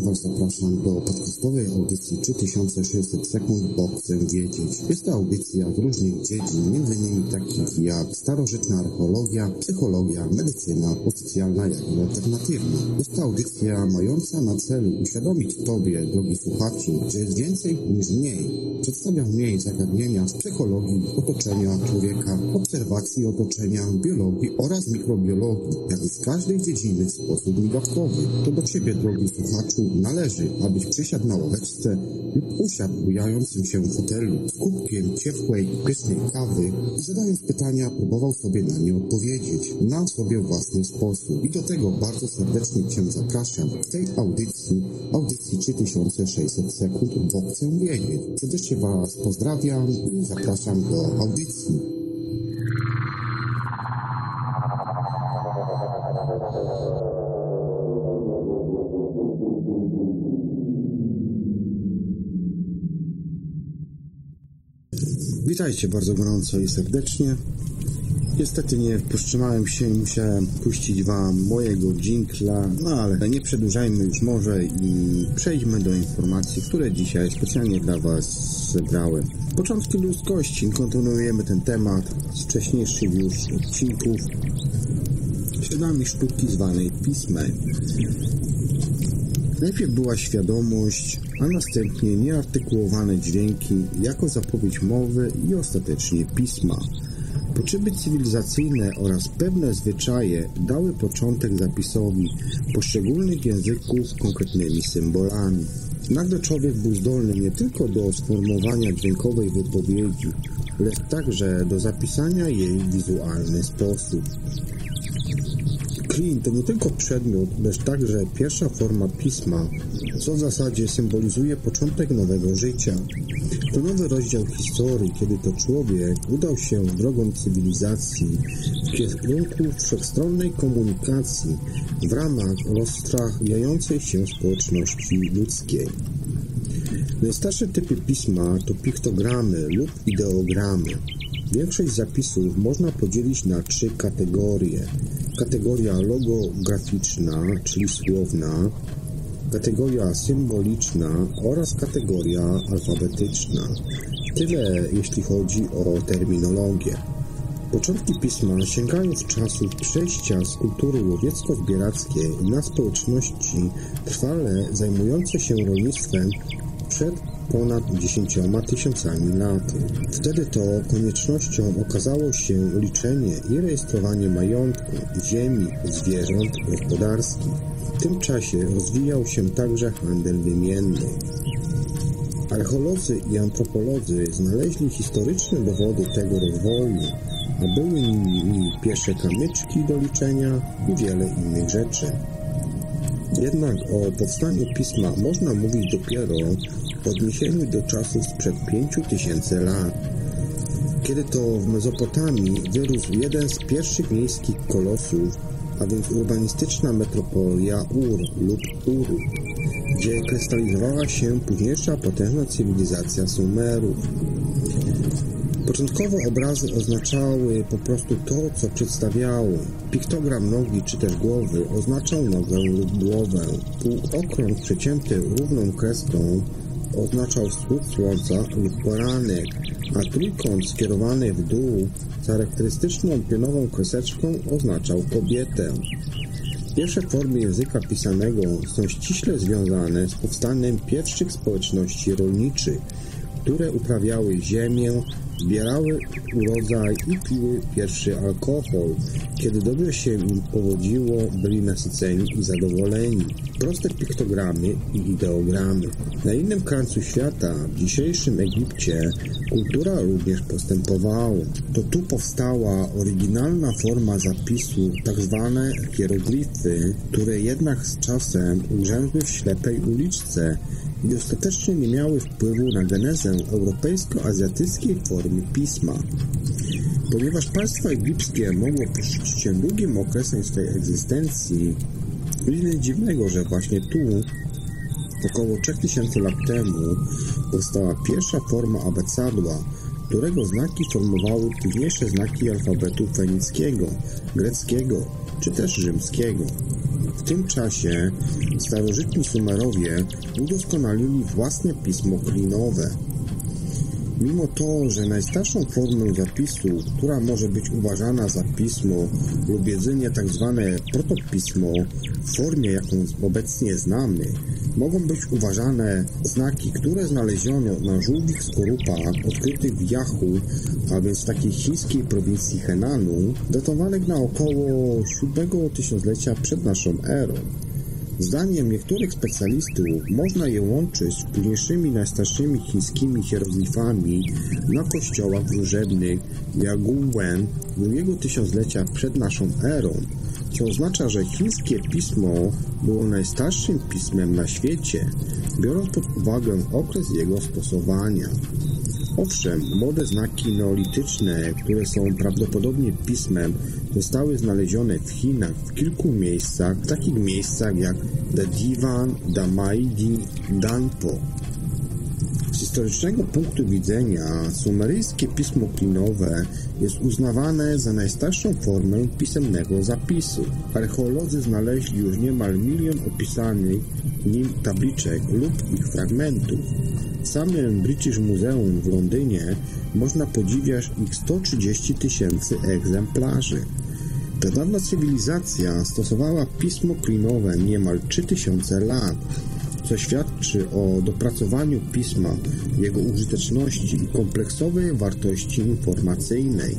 Serdecznie Was zapraszam do podcastowej audycji 3600 sekund bo chcę wiedzieć. Jest to audycja z różnych dziedzin, m.in. takich jak starożytna archeologia, psychologia, medycyna, oficjalna jak i alternatywna. Jest to audycja mająca na celu uświadomić Tobie, drogi słuchaczu, że jest więcej niż mniej. Przedstawia mniej zagadnienia z psychologii, otoczenia człowieka, obserwacji otoczenia, biologii oraz mikrobiologii, jak i z każdej dziedziny w sposób migawkowy. To do Ciebie, drogi słuchaczu, należy, abyś przysiadł na ławeczce lub usiadł bujającym się fotelu z kubkiem ciepłej pysznej kawy i zadając pytania próbował sobie na nie odpowiedzieć na sobie własny sposób. I do tego bardzo serdecznie Cię zapraszam w tej audycji, audycji 3600 sekund, bo chcę wiedzieć. Serdecznie Was pozdrawiam i zapraszam do audycji. Witajcie bardzo gorąco i serdecznie. Niestety nie powstrzymałem się i musiałem puścić Wam mojego dżinkla, no ale nie przedłużajmy już może i przejdźmy do informacji, które dzisiaj specjalnie dla Was zebrałem. Początki ludzkości. Kontynuujemy ten temat z wcześniejszych już odcinków. Śladami sztuki zwanej pismem. Najpierw była świadomość, a następnie nieartykułowane dźwięki jako zapowiedź mowy i ostatecznie pisma. Potrzeby cywilizacyjne oraz pewne zwyczaje dały początek zapisowi poszczególnych języków konkretnymi symbolami. Nagle człowiek był zdolny nie tylko do sformułowania dźwiękowej wypowiedzi, lecz także do zapisania jej w wizualny sposób. Klin to nie tylko przedmiot, lecz także pierwsza forma pisma, co w zasadzie symbolizuje początek nowego życia. To nowy rozdział historii, kiedy to człowiek udał się drogą cywilizacji w kierunku wszechstronnej komunikacji w ramach rozstrajającej się społeczności ludzkiej. Najstarsze typy pisma to piktogramy lub ideogramy. Większość zapisów można podzielić na trzy kategorie. Kategoria logograficzna, czyli słowna, kategoria symboliczna oraz kategoria alfabetyczna. Tyle jeśli chodzi o terminologię. Początki pisma sięgają w czasów przejścia z kultury łowiecko-zbierackiej na społeczności trwale zajmujące się rolnictwem przed ponad dziesięcioma tysiącami lat. Wtedy to koniecznością okazało się liczenie i rejestrowanie majątku, ziemi, zwierząt gospodarskich. W tym czasie rozwijał się także handel wymienny. Archeolodzy i antropolodzy znaleźli historyczne dowody tego rozwoju, a były nimi pierwsze kamyczki do liczenia i wiele innych rzeczy. Jednak o powstaniu pisma można mówić dopiero w odniesieniu do czasów sprzed 5000 lat, kiedy to w Mezopotamii wyrósł jeden z pierwszych miejskich kolosów, a więc urbanistyczna metropolia Ur lub Uru, gdzie krystalizowała się późniejsza potężna cywilizacja Sumerów. Początkowo obrazy oznaczały po prostu to, co przedstawiało. Piktogram nogi czy też głowy oznaczał nogę lub głowę. Półokrąg przecięty równą kreską oznaczał wschód słońca lub poranek, a trójkąt skierowany w dół charakterystyczną pionową kreseczką oznaczał kobietę. Pierwsze formy języka pisanego są ściśle związane z powstaniem pierwszych społeczności rolniczych, które uprawiały ziemię, zbierały urodzaj i piły pierwszy alkohol. Kiedy dobrze się im powodziło, byli nasyceni i zadowoleni. Proste piktogramy i ideogramy. Na innym krańcu świata, w dzisiejszym Egipcie, kultura również postępowała. To tu powstała oryginalna forma zapisu, tak zwane hieroglify, które jednak z czasem ugrzęzły w ślepej uliczce i ostatecznie nie miały wpływu na genezę europejsko-azjatyckiej formy pisma. Ponieważ państwo egipskie mogło poszczycić się długim okresem swej egzystencji, nic dziwnego, że właśnie tu, około 3000 lat temu, powstała pierwsza forma abecadła, którego znaki formowały późniejsze znaki alfabetu fenickiego, greckiego czy też rzymskiego. W tym czasie starożytni Sumerowie udoskonalili własne pismo klinowe. Mimo to, że najstarszą formą zapisu, która może być uważana za pismo lub jedynie tzw. Tak protopismo w formie, jaką obecnie znamy, mogą być uważane znaki, które znaleziono na żółwich skorupach odkrytych w Yahoo, a więc w takiej chińskiej prowincji Henanu, datowanych na około 7 tysiąclecia przed naszą erą. Zdaniem niektórych specjalistów można je łączyć z późniejszymi najstarszymi chińskimi hieroglifami na kościołach wróżebnych Yaguwen drugiego tysiąclecia przed naszą erą, co oznacza, że chińskie pismo było najstarszym pismem na świecie, biorąc pod uwagę okres jego stosowania. Owszem, młode znaki neolityczne, które są prawdopodobnie pismem, zostały znalezione w Chinach w kilku miejscach, w takich miejscach jak Divan, Damaidi, Danpo. Historycznego punktu widzenia sumeryjskie pismo klinowe jest uznawane za najstarszą formę pisemnego zapisu. Archeolodzy znaleźli już niemal milion opisanych nim tabliczek lub ich fragmentów. W samym British Museum w Londynie można podziwiać ich 130 tysięcy egzemplarzy. Pradawna cywilizacja stosowała pismo klinowe niemal 3000 lat, co świadczy o dopracowaniu pisma, jego użyteczności i kompleksowej wartości informacyjnej.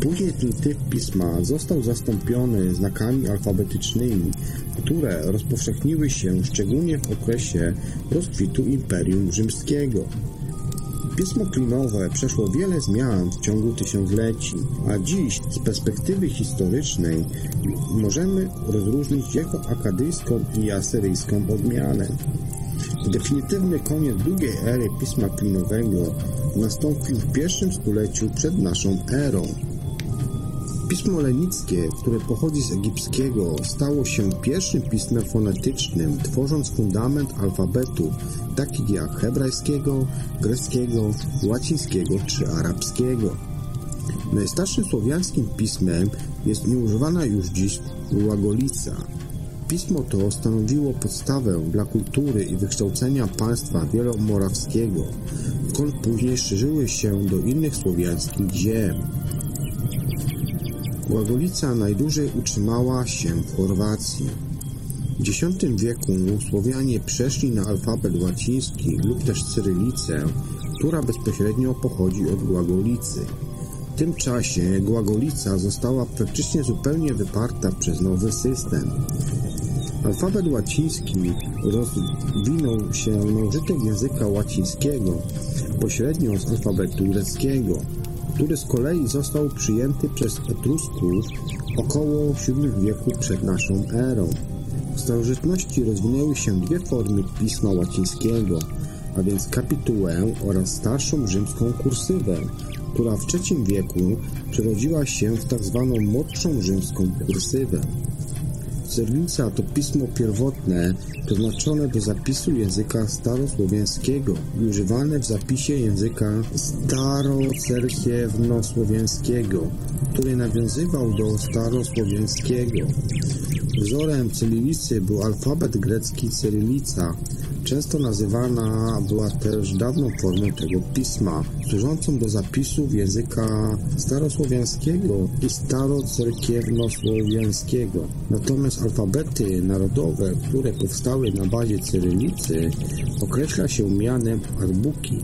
Później ten typ pisma został zastąpiony znakami alfabetycznymi, które rozpowszechniły się szczególnie w okresie rozkwitu Imperium Rzymskiego. Pismo klinowe przeszło wiele zmian w ciągu tysiącleci, a dziś z perspektywy historycznej możemy rozróżnić jego akadyjską i asyryjską odmianę. Definitywny koniec długiej ery pisma klinowego nastąpił w pierwszym stuleciu przed naszą erą. Pismo lenickie, które pochodzi z egipskiego, stało się pierwszym pismem fonetycznym, tworząc fundament alfabetu, takich jak hebrajskiego, greckiego, łacińskiego czy arabskiego. Najstarszym słowiańskim pismem jest nieużywana już dziś łagolica. Pismo to stanowiło podstawę dla kultury i wykształcenia państwa wielomorawskiego, skąd później szerzyły się do innych słowiańskich ziem. Łagolica najdłużej utrzymała się w Chorwacji. W X wieku Słowianie przeszli na alfabet łaciński lub też cyrylicę, która bezpośrednio pochodzi od głagolicy. W tym czasie głagolica została praktycznie zupełnie wyparta przez nowy system. Alfabet łaciński rozwinął się na użytek języka łacińskiego pośrednio z alfabetu greckiego który z kolei został przyjęty przez Etrusków około VII wieku przed naszą erą. W starożytności rozwinęły się dwie formy pisma łacińskiego, a więc kapitułę oraz starszą rzymską kursywę, która w III wieku przerodziła się w tzw. Tak młodszą rzymską kursywę. Cyrylica to pismo pierwotne przeznaczone do zapisu języka starosłowiańskiego używane w zapisie języka starocerkiewnosłowiańskiego, który nawiązywał do starosłowiańskiego. Wzorem cyrylicy był alfabet grecki cyrylica, Często nazywana była też dawną formą tego pisma, służącą do zapisów języka starosłowiańskiego i starocerkiewnosłowiańskiego. Natomiast alfabety narodowe, które powstały na bazie cyrylicy, określa się mianem azbuki.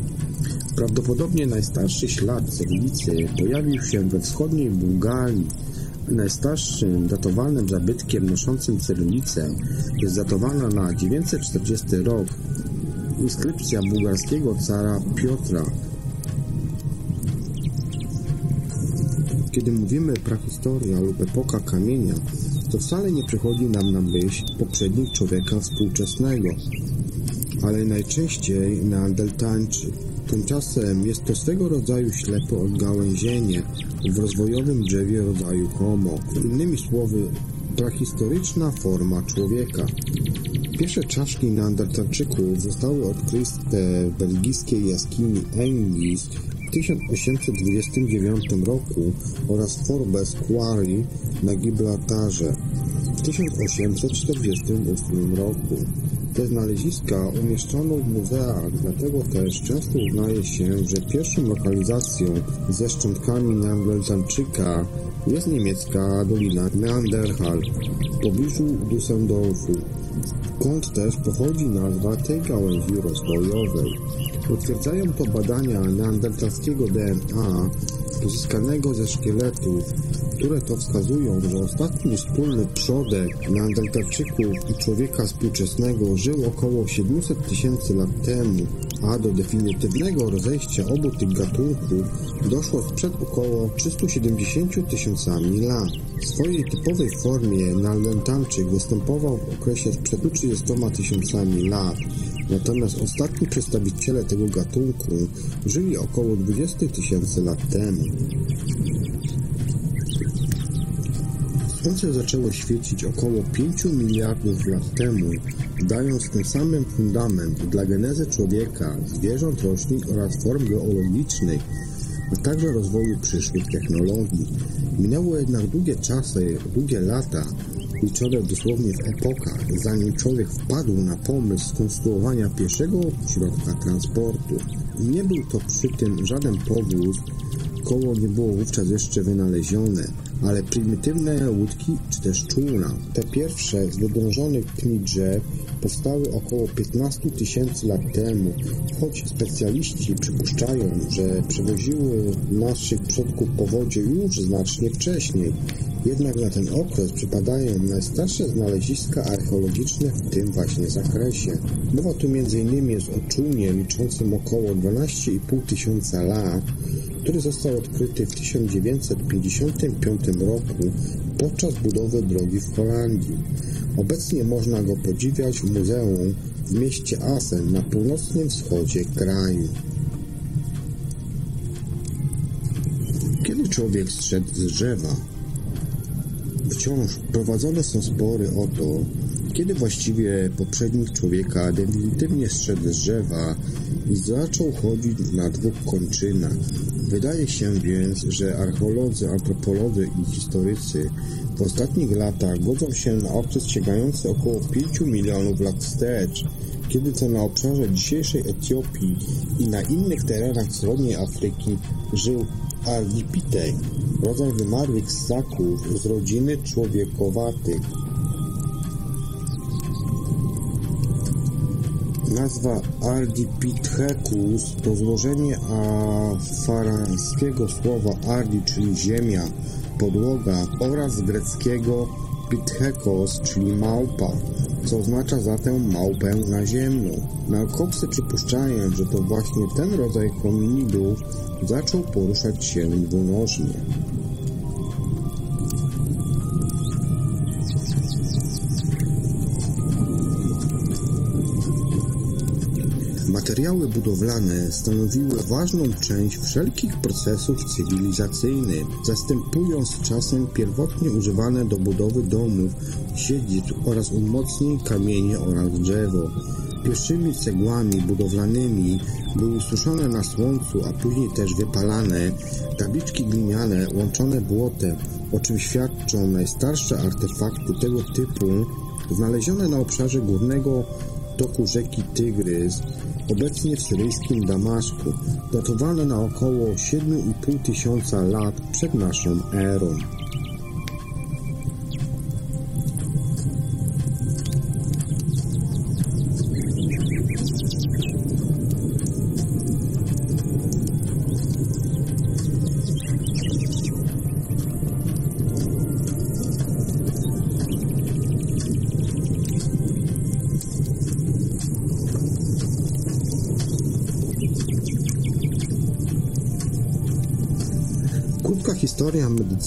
Prawdopodobnie najstarszy ślad cyrylicy pojawił się we wschodniej Bułgarii Najstarszym datowanym zabytkiem noszącym cyrylicę jest datowana na 940 rok inskrypcja bułgarskiego cara Piotra. Kiedy mówimy prahistoria lub epoka kamienia, to wcale nie przychodzi nam na myśl poprzednik człowieka współczesnego, ale najczęściej na deltańczyk. Tymczasem jest to swego rodzaju ślepe odgałęzienie w rozwojowym drzewie rodzaju Homo. Innymi słowy, prahistoryczna forma człowieka. Pierwsze czaszki neandertalczyków zostały odkryte w belgijskiej jaskini Engis w 1829 roku oraz Forbes Quarry na Gibraltarze w 1848 roku. Te znaleziska umieszczono w muzeach, dlatego też często uznaje się, że pierwszą lokalizacją ze szczątkami Neandertalczyka jest niemiecka Dolina Neanderhal w pobliżu Düsseldorfu, skąd też pochodzi nazwa tej gałęzi rozwojowej. Potwierdzają to badania neandertalskiego DNA pozyskanego ze szkieletów, które to wskazują, że ostatni wspólny przodek neandertalczyków i człowieka współczesnego żył około 700 tysięcy lat temu, a do definitywnego rozejścia obu tych gatunków doszło sprzed około 370 tysiącami lat. W swojej typowej formie neandertalczyk występował w okresie sprzed 30 tysiącami lat, natomiast ostatni przedstawiciele tego gatunku żyli około 20 tysięcy lat temu. Słońce zaczęło świecić około 5 miliardów lat temu, dając tym samym fundament dla genezy człowieka, zwierząt, roślin oraz form geologicznych, a także rozwoju przyszłych technologii. Minęło jednak długie czasy, długie lata, liczone dosłownie w epokach, zanim człowiek wpadł na pomysł skonstruowania pierwszego środka transportu. Nie był to przy tym żaden powóz, koło nie było wówczas jeszcze wynalezione, ale prymitywne łódki czy też czółna. Te pierwsze z wydrążonych pni drzew powstały około 15 tysięcy lat temu, choć specjaliści przypuszczają, że przewoziły naszych przodków po wodzie już znacznie wcześniej. Jednak na ten okres przypadają najstarsze znaleziska archeologiczne w tym właśnie zakresie. Mowa tu m.in. jest o czółnie liczącym około 12,5 tysiąca lat, który został odkryty w 1955 roku podczas budowy drogi w Holandii. Obecnie można go podziwiać w muzeum w mieście Assen na północnym wschodzie kraju. Kiedy człowiek zszedł z drzewa? Wciąż prowadzone są spory o to, kiedy właściwie poprzednik człowieka definitywnie zszedł z drzewa i zaczął chodzić na dwóch kończynach. Wydaje się więc, że archeolodzy, antropolodzy i historycy w ostatnich latach godzą się na okres sięgający około 5 milionów lat wstecz, kiedy to na obszarze dzisiejszej Etiopii i na innych terenach wschodniej Afryki żył Ardipithek, rodzaj wymarłych ssaków z rodziny człowiekowatych. Nazwa Ardipithecus to złożenie afarańskiego słowa ardi, czyli ziemia, podłoga oraz greckiego pithekos, czyli małpa, co oznacza zatem małpę naziemną. Naukowcy przypuszczają, że to właśnie ten rodzaj hominidów zaczął poruszać się dwunożnie. Materiały budowlane stanowiły ważną część wszelkich procesów cywilizacyjnych, zastępując czasem pierwotnie używane do budowy domów, siedzib oraz umocnień kamienie oraz drzewo. Pierwszymi cegłami budowlanymi były suszone na słońcu, a później też wypalane tabliczki gliniane łączone błotem, o czym świadczą najstarsze artefakty tego typu znalezione na obszarze górnego toku rzeki Tygrys, obecnie w syryjskim Damaszku, datowane na około 7,5 tysiąca lat przed naszą erą.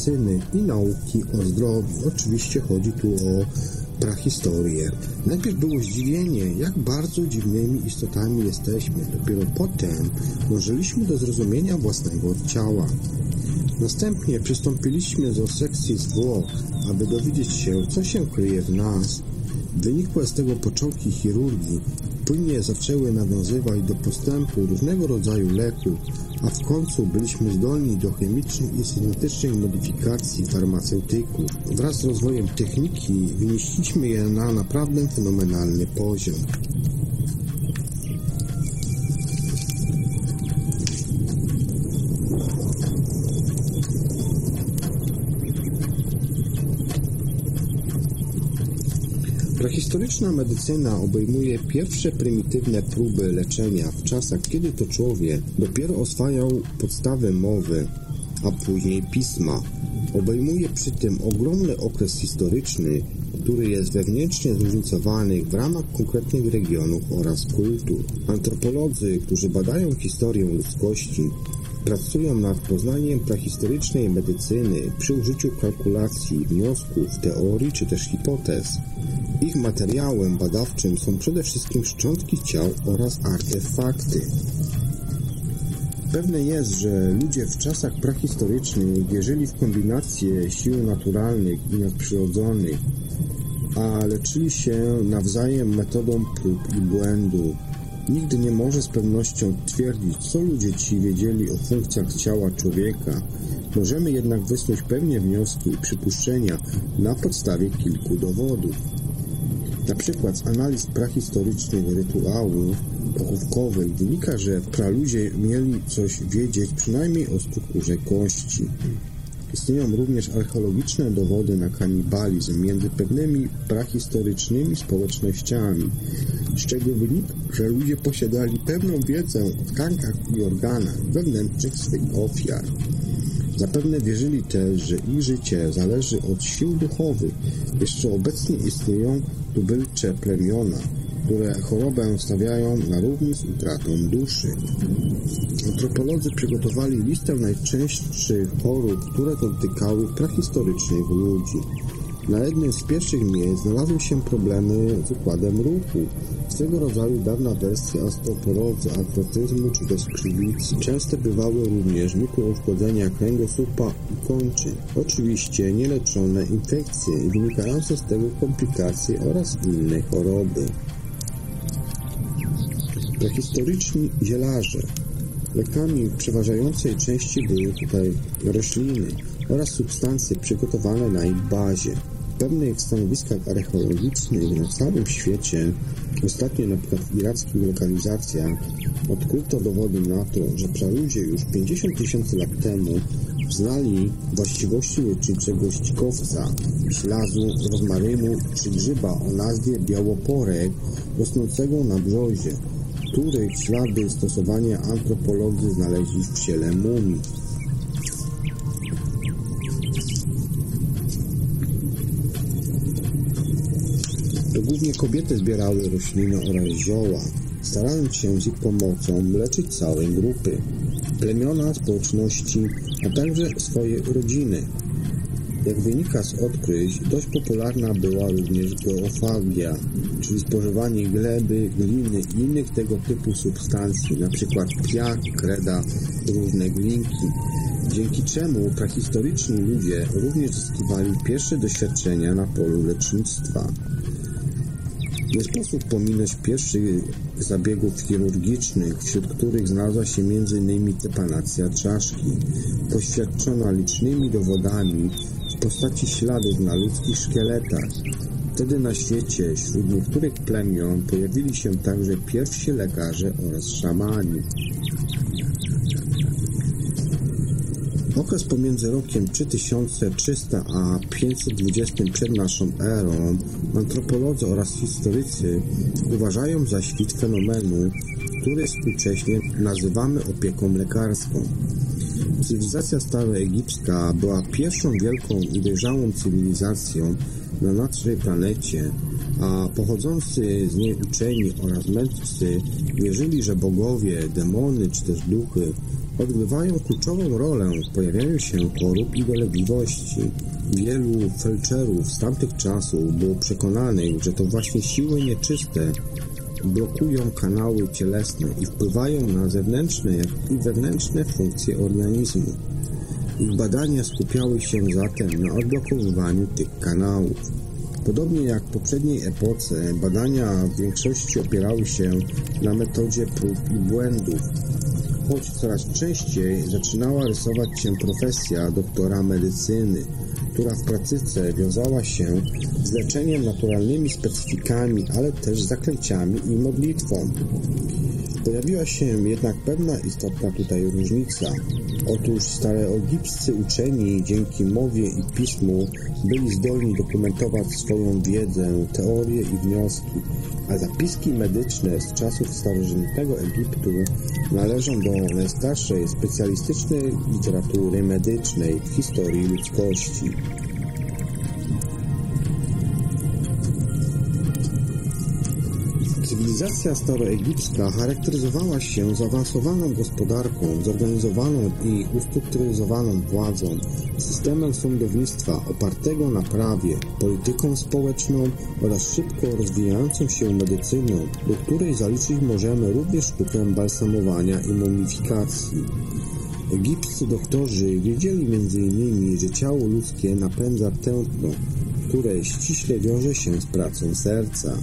Medycyny i nauki o zdrowiu. Oczywiście chodzi tu o prahistorię. Najpierw było zdziwienie, jak bardzo dziwnymi istotami jesteśmy. Dopiero potem dążyliśmy do zrozumienia własnego ciała. Następnie przystąpiliśmy do sekcji zwłok, aby dowiedzieć się, co się kryje w nas. Wynikłe z tego początki chirurgii płynnie zaczęły nawiązywać do postępu różnego rodzaju leków, a w końcu byliśmy zdolni do chemicznych i syntetycznych modyfikacji farmaceutyków. Wraz z rozwojem techniki wynieśliśmy je na naprawdę fenomenalny poziom. Prehistoryczna medycyna obejmuje pierwsze prymitywne próby leczenia w czasach, kiedy to człowiek dopiero oswajał podstawy mowy, a później pisma. Obejmuje przy tym ogromny okres historyczny, który jest wewnętrznie zróżnicowany w ramach konkretnych regionów oraz kultur. Antropolodzy, którzy badają historię ludzkości, pracują nad poznaniem prehistorycznej medycyny przy użyciu kalkulacji, wniosków, teorii czy też hipotez. Ich materiałem badawczym są przede wszystkim szczątki ciał oraz artefakty. Pewne jest, że ludzie w czasach prehistorycznych wierzyli w kombinację sił naturalnych i nadprzyrodzonych, a leczyli się nawzajem metodą prób i błędu. Nikt nie może z pewnością twierdzić, co ludzie ci wiedzieli o funkcjach ciała człowieka. Możemy jednak wysnuć pewnie wnioski i przypuszczenia na podstawie kilku dowodów. Na przykład z analiz prehistorycznych rytuałów pochówkowych wynika, że praludzie mieli coś wiedzieć przynajmniej o strukturze kości. Istnieją również archeologiczne dowody na kanibalizm między pewnymi prahistorycznymi społecznościami, z czego wynika, że ludzie posiadali pewną wiedzę o tkankach i organach wewnętrznych swych ofiar. Zapewne wierzyli też, że ich życie zależy od sił duchowych. Jeszcze obecnie istnieją tubylcze plemiona, które chorobę stawiają na równi z utratą duszy. Antropolodzy przygotowali listę najczęstszych chorób, które dotykały prehistorycznych ludzi. Na jednym z pierwszych miejsc znalazły się problemy z układem ruchu, swego rodzaju dawna wersja osteoporozy, artrotyzmu czy też krzywicy. Częste bywały również mikrouszkodzenia kręgosłupa i kończyn. Oczywiście nieleczone infekcje i wynikające z tego komplikacje oraz inne choroby. Prehistoryczni zielarze Lekami przeważającej części były tutaj rośliny oraz substancje przygotowane na ich bazie. W pewnych stanowiskach archeologicznych na całym świecie, ostatnio na przykład w irackich lokalizacjach, odkryto dowody na to, że praludzie już 50 tysięcy lat temu znali właściwości leczniczego ścikowca, ślazu, rozmarynu czy grzyba o nazwie białoporek rosnącego na brzozie, których ślady stosowania antropolodzy znaleźli w ciele mumii. To głównie kobiety zbierały rośliny oraz zioła, starając się z ich pomocą leczyć całe grupy, plemiona, społeczności, a także swoje rodziny. Jak wynika z odkryć, dość popularna była również geofagia, czyli spożywanie gleby, gliny i innych tego typu substancji, np. piach, kreda, różne glinki, dzięki czemu prehistoryczni ludzie również zyskiwali pierwsze doświadczenia na polu lecznictwa. Nie sposób pominąć pierwszych zabiegów chirurgicznych, wśród których znalazła się m.in. trepanacja czaszki, poświadczona licznymi dowodami postaci śladów na ludzkich szkieletach. Wtedy na świecie wśród niektórych plemion pojawili się także pierwsi lekarze oraz szamani. Okres pomiędzy rokiem 3300 a 520 przed naszą erą antropolodzy oraz historycy uważają za świt fenomenu, który współcześnie nazywamy opieką lekarską. Cywilizacja staroegipska była pierwszą wielką i dojrzałą cywilizacją na naszej planecie, a pochodzący z niej uczeni oraz mędrcy wierzyli, że bogowie, demony czy też duchy odgrywają kluczową rolę w pojawianiu się chorób i dolegliwości. Wielu felczerów z tamtych czasów było przekonanych, że to właśnie siły nieczyste blokują kanały cielesne i wpływają na zewnętrzne, jak i wewnętrzne funkcje organizmu. Ich badania skupiały się zatem na odblokowywaniu tych kanałów. Podobnie jak w poprzedniej epoce, badania w większości opierały się na metodzie prób i błędów, choć coraz częściej zaczynała rysować się profesja doktora medycyny, która w praktyce wiązała się z leczeniem naturalnymi specyfikami, ale też zaklęciami i modlitwą. Pojawiła się jednak pewna istotna tutaj różnica. Otóż staroegipscy uczeni dzięki mowie i pismu byli zdolni dokumentować swoją wiedzę, teorie i wnioski, a zapiski medyczne z czasów starożytnego Egiptu należą do najstarszej specjalistycznej literatury medycznej w historii ludzkości. Cywilizacja staroegipska charakteryzowała się zaawansowaną gospodarką, zorganizowaną i ustrukturyzowaną władzą, systemem sądownictwa opartego na prawie, polityką społeczną oraz szybko rozwijającą się medycyną, do której zaliczyć możemy również sztukę balsamowania i mumifikacji. Egipscy doktorzy wiedzieli m.in., że ciało ludzkie napędza tętno, które ściśle wiąże się z pracą serca.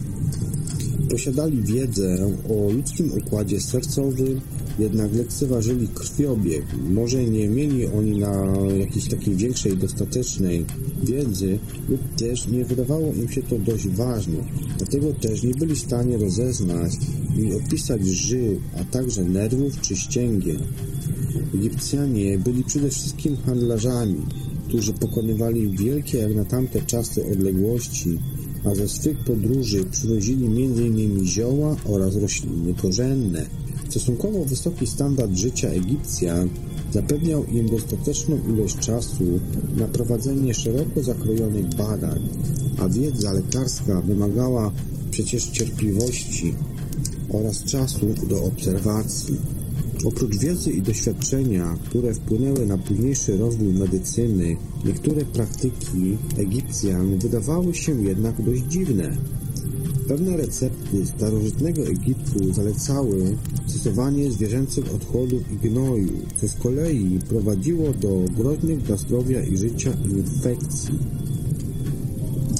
Posiadali wiedzę o ludzkim układzie sercowym, jednak lekceważyli krwiobieg. Może nie mieli oni na jakiejś takiej większej, dostatecznej wiedzy lub też nie wydawało im się to dość ważne. Dlatego też nie byli w stanie rozeznać i opisać żył, a także nerwów czy ścięgien. Egipcjanie byli przede wszystkim handlarzami, którzy pokonywali wielkie jak na tamte czasy odległości, a ze swych podróży przywozili m.in. zioła oraz rośliny korzenne. Stosunkowo wysoki standard życia Egipcjan zapewniał im dostateczną ilość czasu na prowadzenie szeroko zakrojonych badań, a wiedza lekarska wymagała przecież cierpliwości oraz czasu do obserwacji. Oprócz wiedzy i doświadczenia, które wpłynęły na późniejszy rozwój medycyny, niektóre praktyki Egipcjan wydawały się jednak dość dziwne. Pewne recepty starożytnego Egiptu zalecały stosowanie zwierzęcych odchodów i gnoju, co z kolei prowadziło do groźnych dla zdrowia i życia infekcji.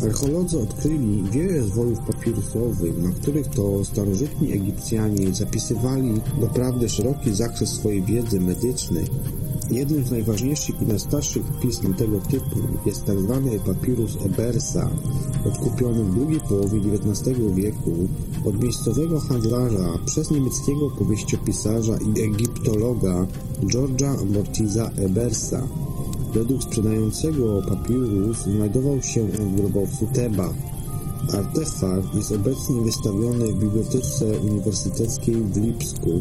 Archeolodzy odkryli wiele zwojów papirusowych, na których to starożytni Egipcjanie zapisywali naprawdę szeroki zakres swojej wiedzy medycznej. Jednym z najważniejszych i najstarszych pism tego typu jest tzw. Tak papirus Ebersa, odkupiony w drugiej połowie XIX wieku od miejscowego handlarza przez niemieckiego powieściopisarza i egiptologa George'a Mortiza Ebersa. Według sprzedającego papirus znajdował się w grobowcu Teba. Artefakt jest obecnie wystawiony w Bibliotece Uniwersyteckiej w Lipsku.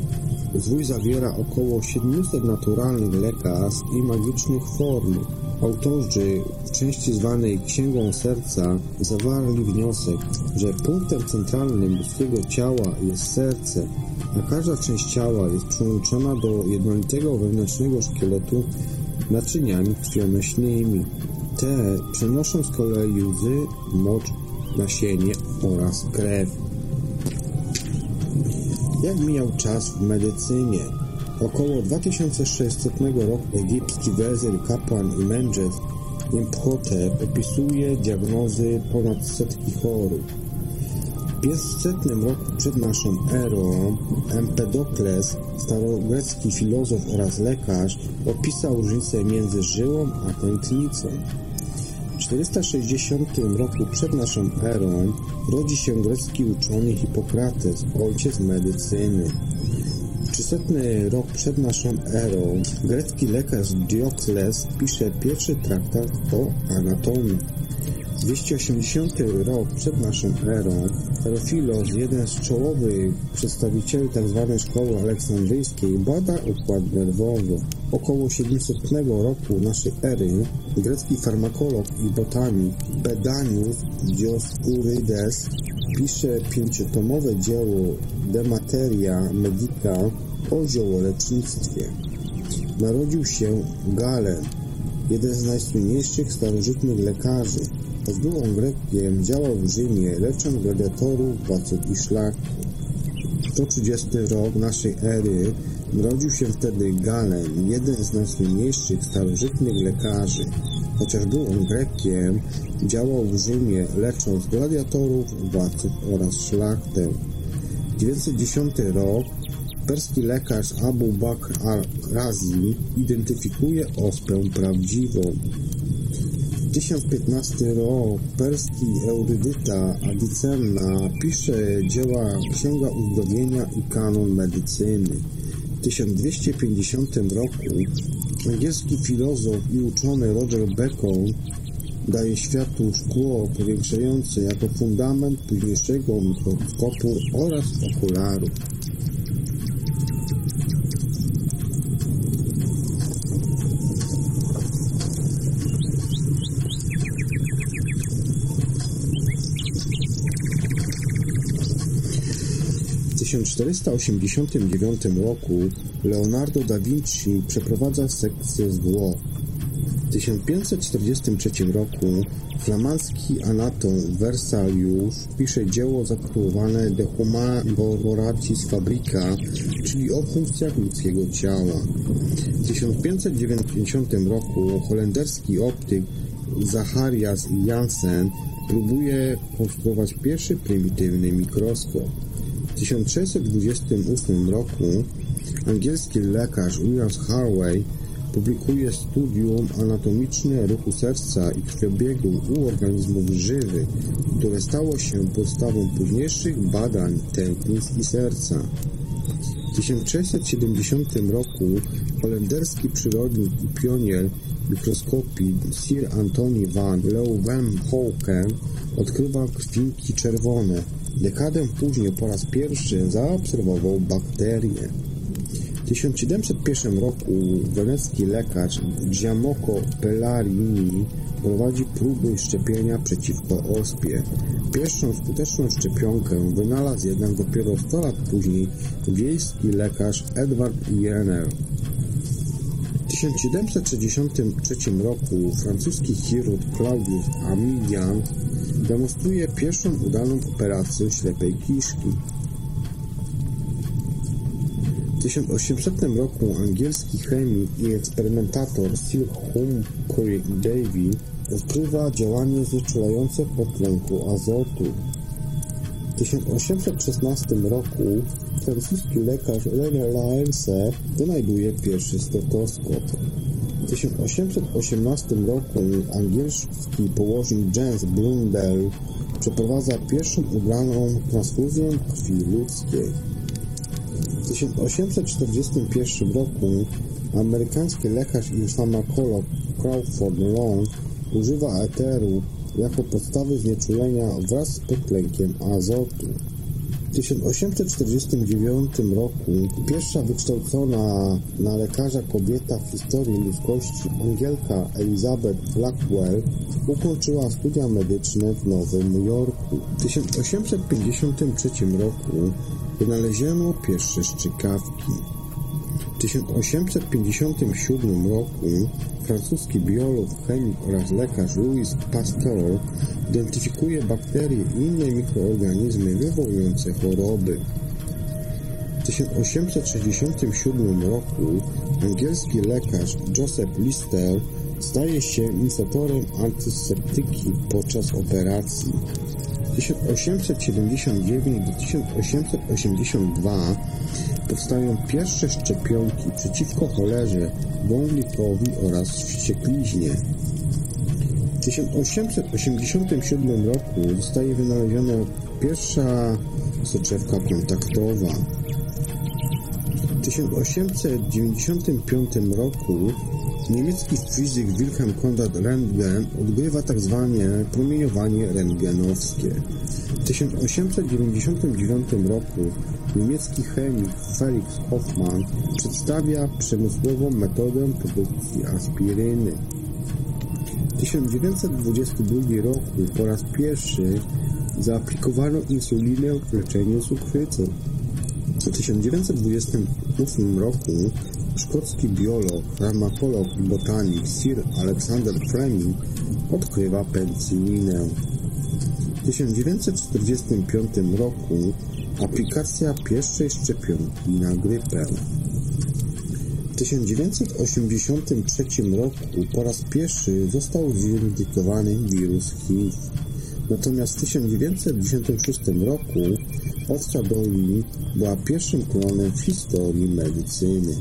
Zwój zawiera około 700 naturalnych lekarstw i magicznych form. Autorzy w części zwanej Księgą Serca zawarli wniosek, że punktem centralnym ludzkiego ciała jest serce, a każda część ciała jest przyłączona do jednolitego wewnętrznego szkieletu naczyniami krwionośnymi. Te przenoszą z kolei łzy, mocz, nasienie oraz krew. Jak mijał czas w medycynie? Około 2600 roku egipski wezyr, kapłan i mędrzec Imhotep opisuje diagnozy ponad setki chorób. W 500 roku przed naszą erą Empedokles, starogrecki filozof oraz lekarz, opisał różnicę między żyłą a tętnicą. W 460 roku przed naszą erą rodzi się grecki uczony Hipokrates, ojciec medycyny. 300 rok przed naszą erą grecki lekarz Diokles pisze pierwszy traktat o anatomii. 280 rok przed naszą erą Herofilos, jeden z czołowych przedstawicieli tzw. Tak szkoły aleksandryjskiej, bada układ nerwowy. Około 700 roku naszej ery grecki farmakolog i botanik Bedanius Dioscurides pisze pięciotomowe dzieło De Materia Medica o ziołolecznictwie. Narodził się Galen, jeden z najsłynniejszych starożytnych lekarzy, Choć był on Grekiem, działał w Rzymie, lecząc gladiatorów, władców i szlachty. 130 rok naszej ery narodził się wtedy Galen, jeden z najsłynniejszych starożytnych lekarzy. Chociaż był on Grekiem, działał w Rzymie, lecząc gladiatorów, władców oraz szlachtę. 910 rok perski lekarz Abu Bakr al-Razi identyfikuje ospę prawdziwą. 1015 rok perski erudyta Avicenna pisze dzieła Księga Uzdrowienia i Kanon Medycyny. W 1250 roku angielski filozof i uczony Roger Bacon daje światu szkło powiększające jako fundament późniejszego mikroskopu oraz okularów. 1489 roku Leonardo da Vinci przeprowadza sekcję zwłok. W 1543 roku flamandzki anatom Versalius pisze dzieło zatytułowane De Humana Corporatis Fabrica, czyli o funkcjach ludzkiego ciała. W 1590 roku holenderski optyk Zacharias Janssen próbuje konstruować pierwszy prymitywny mikroskop. W 1628 roku angielski lekarz William Harvey publikuje studium anatomiczne ruchu serca i krwiobiegu u organizmów żywych, które stało się podstawą późniejszych badań tętnic i serca. W 1670 roku holenderski przyrodnik i pionier mikroskopii Sir Antony van Leeuwenhoek odkrywa krwinki czerwone, Dekadę później po raz pierwszy zaobserwował bakterie. W 1701 roku wenecki lekarz Giacomo Pellarini prowadzi próby szczepienia przeciwko ospie. Pierwszą skuteczną szczepionkę wynalazł jednak dopiero 100 lat później wiejski lekarz Edward Jenner. W 1763 roku francuski chirurg Claudius Amilian demonstruje pierwszą udaną operację ślepej kiszki. W 1800 roku angielski chemik i eksperymentator Sir Humphrey Davy odkrywa działanie znieczulające potlenku azotu. W 1816 roku francuski lekarz René Laerce wynajduje pierwszy stetoskop. W 1818 roku angielski położnik James Blundell przeprowadza pierwszą ubraną transfuzję krwi ludzkiej. W 1841 roku amerykański lekarz i farmakolog Crawford Long używa eteru jako podstawy znieczulenia wraz z podtlenkiem azotu. W 1849 roku pierwsza wykształcona na lekarza kobieta w historii ludzkości, Angielka Elizabeth Blackwell, ukończyła studia medyczne w Nowym Jorku. W 1853 roku wynaleziono pierwsze szczykawki. W 1857 roku francuski biolog, chemik oraz lekarz Louis Pasteur identyfikuje bakterie i inne mikroorganizmy wywołujące choroby. W 1867 roku angielski lekarz Joseph Lister staje się inicjatorem antyseptyki podczas operacji. 1879 do 1882 powstają pierwsze szczepionki przeciwko cholerze, wąglikowi oraz wściekliźnie. W 1887 roku zostaje wynaleziona pierwsza soczewka kontaktowa. W 1895 roku niemiecki fizyk Wilhelm Konrad Röntgen odgrywa tzw. Tak promieniowanie rentgenowskie. W 1899 roku niemiecki chemik Felix Hoffmann przedstawia przemysłową metodę produkcji aspiryny. W 1922 roku po raz pierwszy zaaplikowano insulinę w leczeniu cukrzycy. W 1928 roku szkocki biolog, farmakolog i botanik Sir Alexander Fleming odkrywa penicylinę. W 1945 roku aplikacja pierwszej szczepionki na grypę. W 1983 roku po raz pierwszy został zidentyfikowany wirus HIV. Natomiast w 1996 roku owca Dolly była pierwszym klonem w historii medycyny.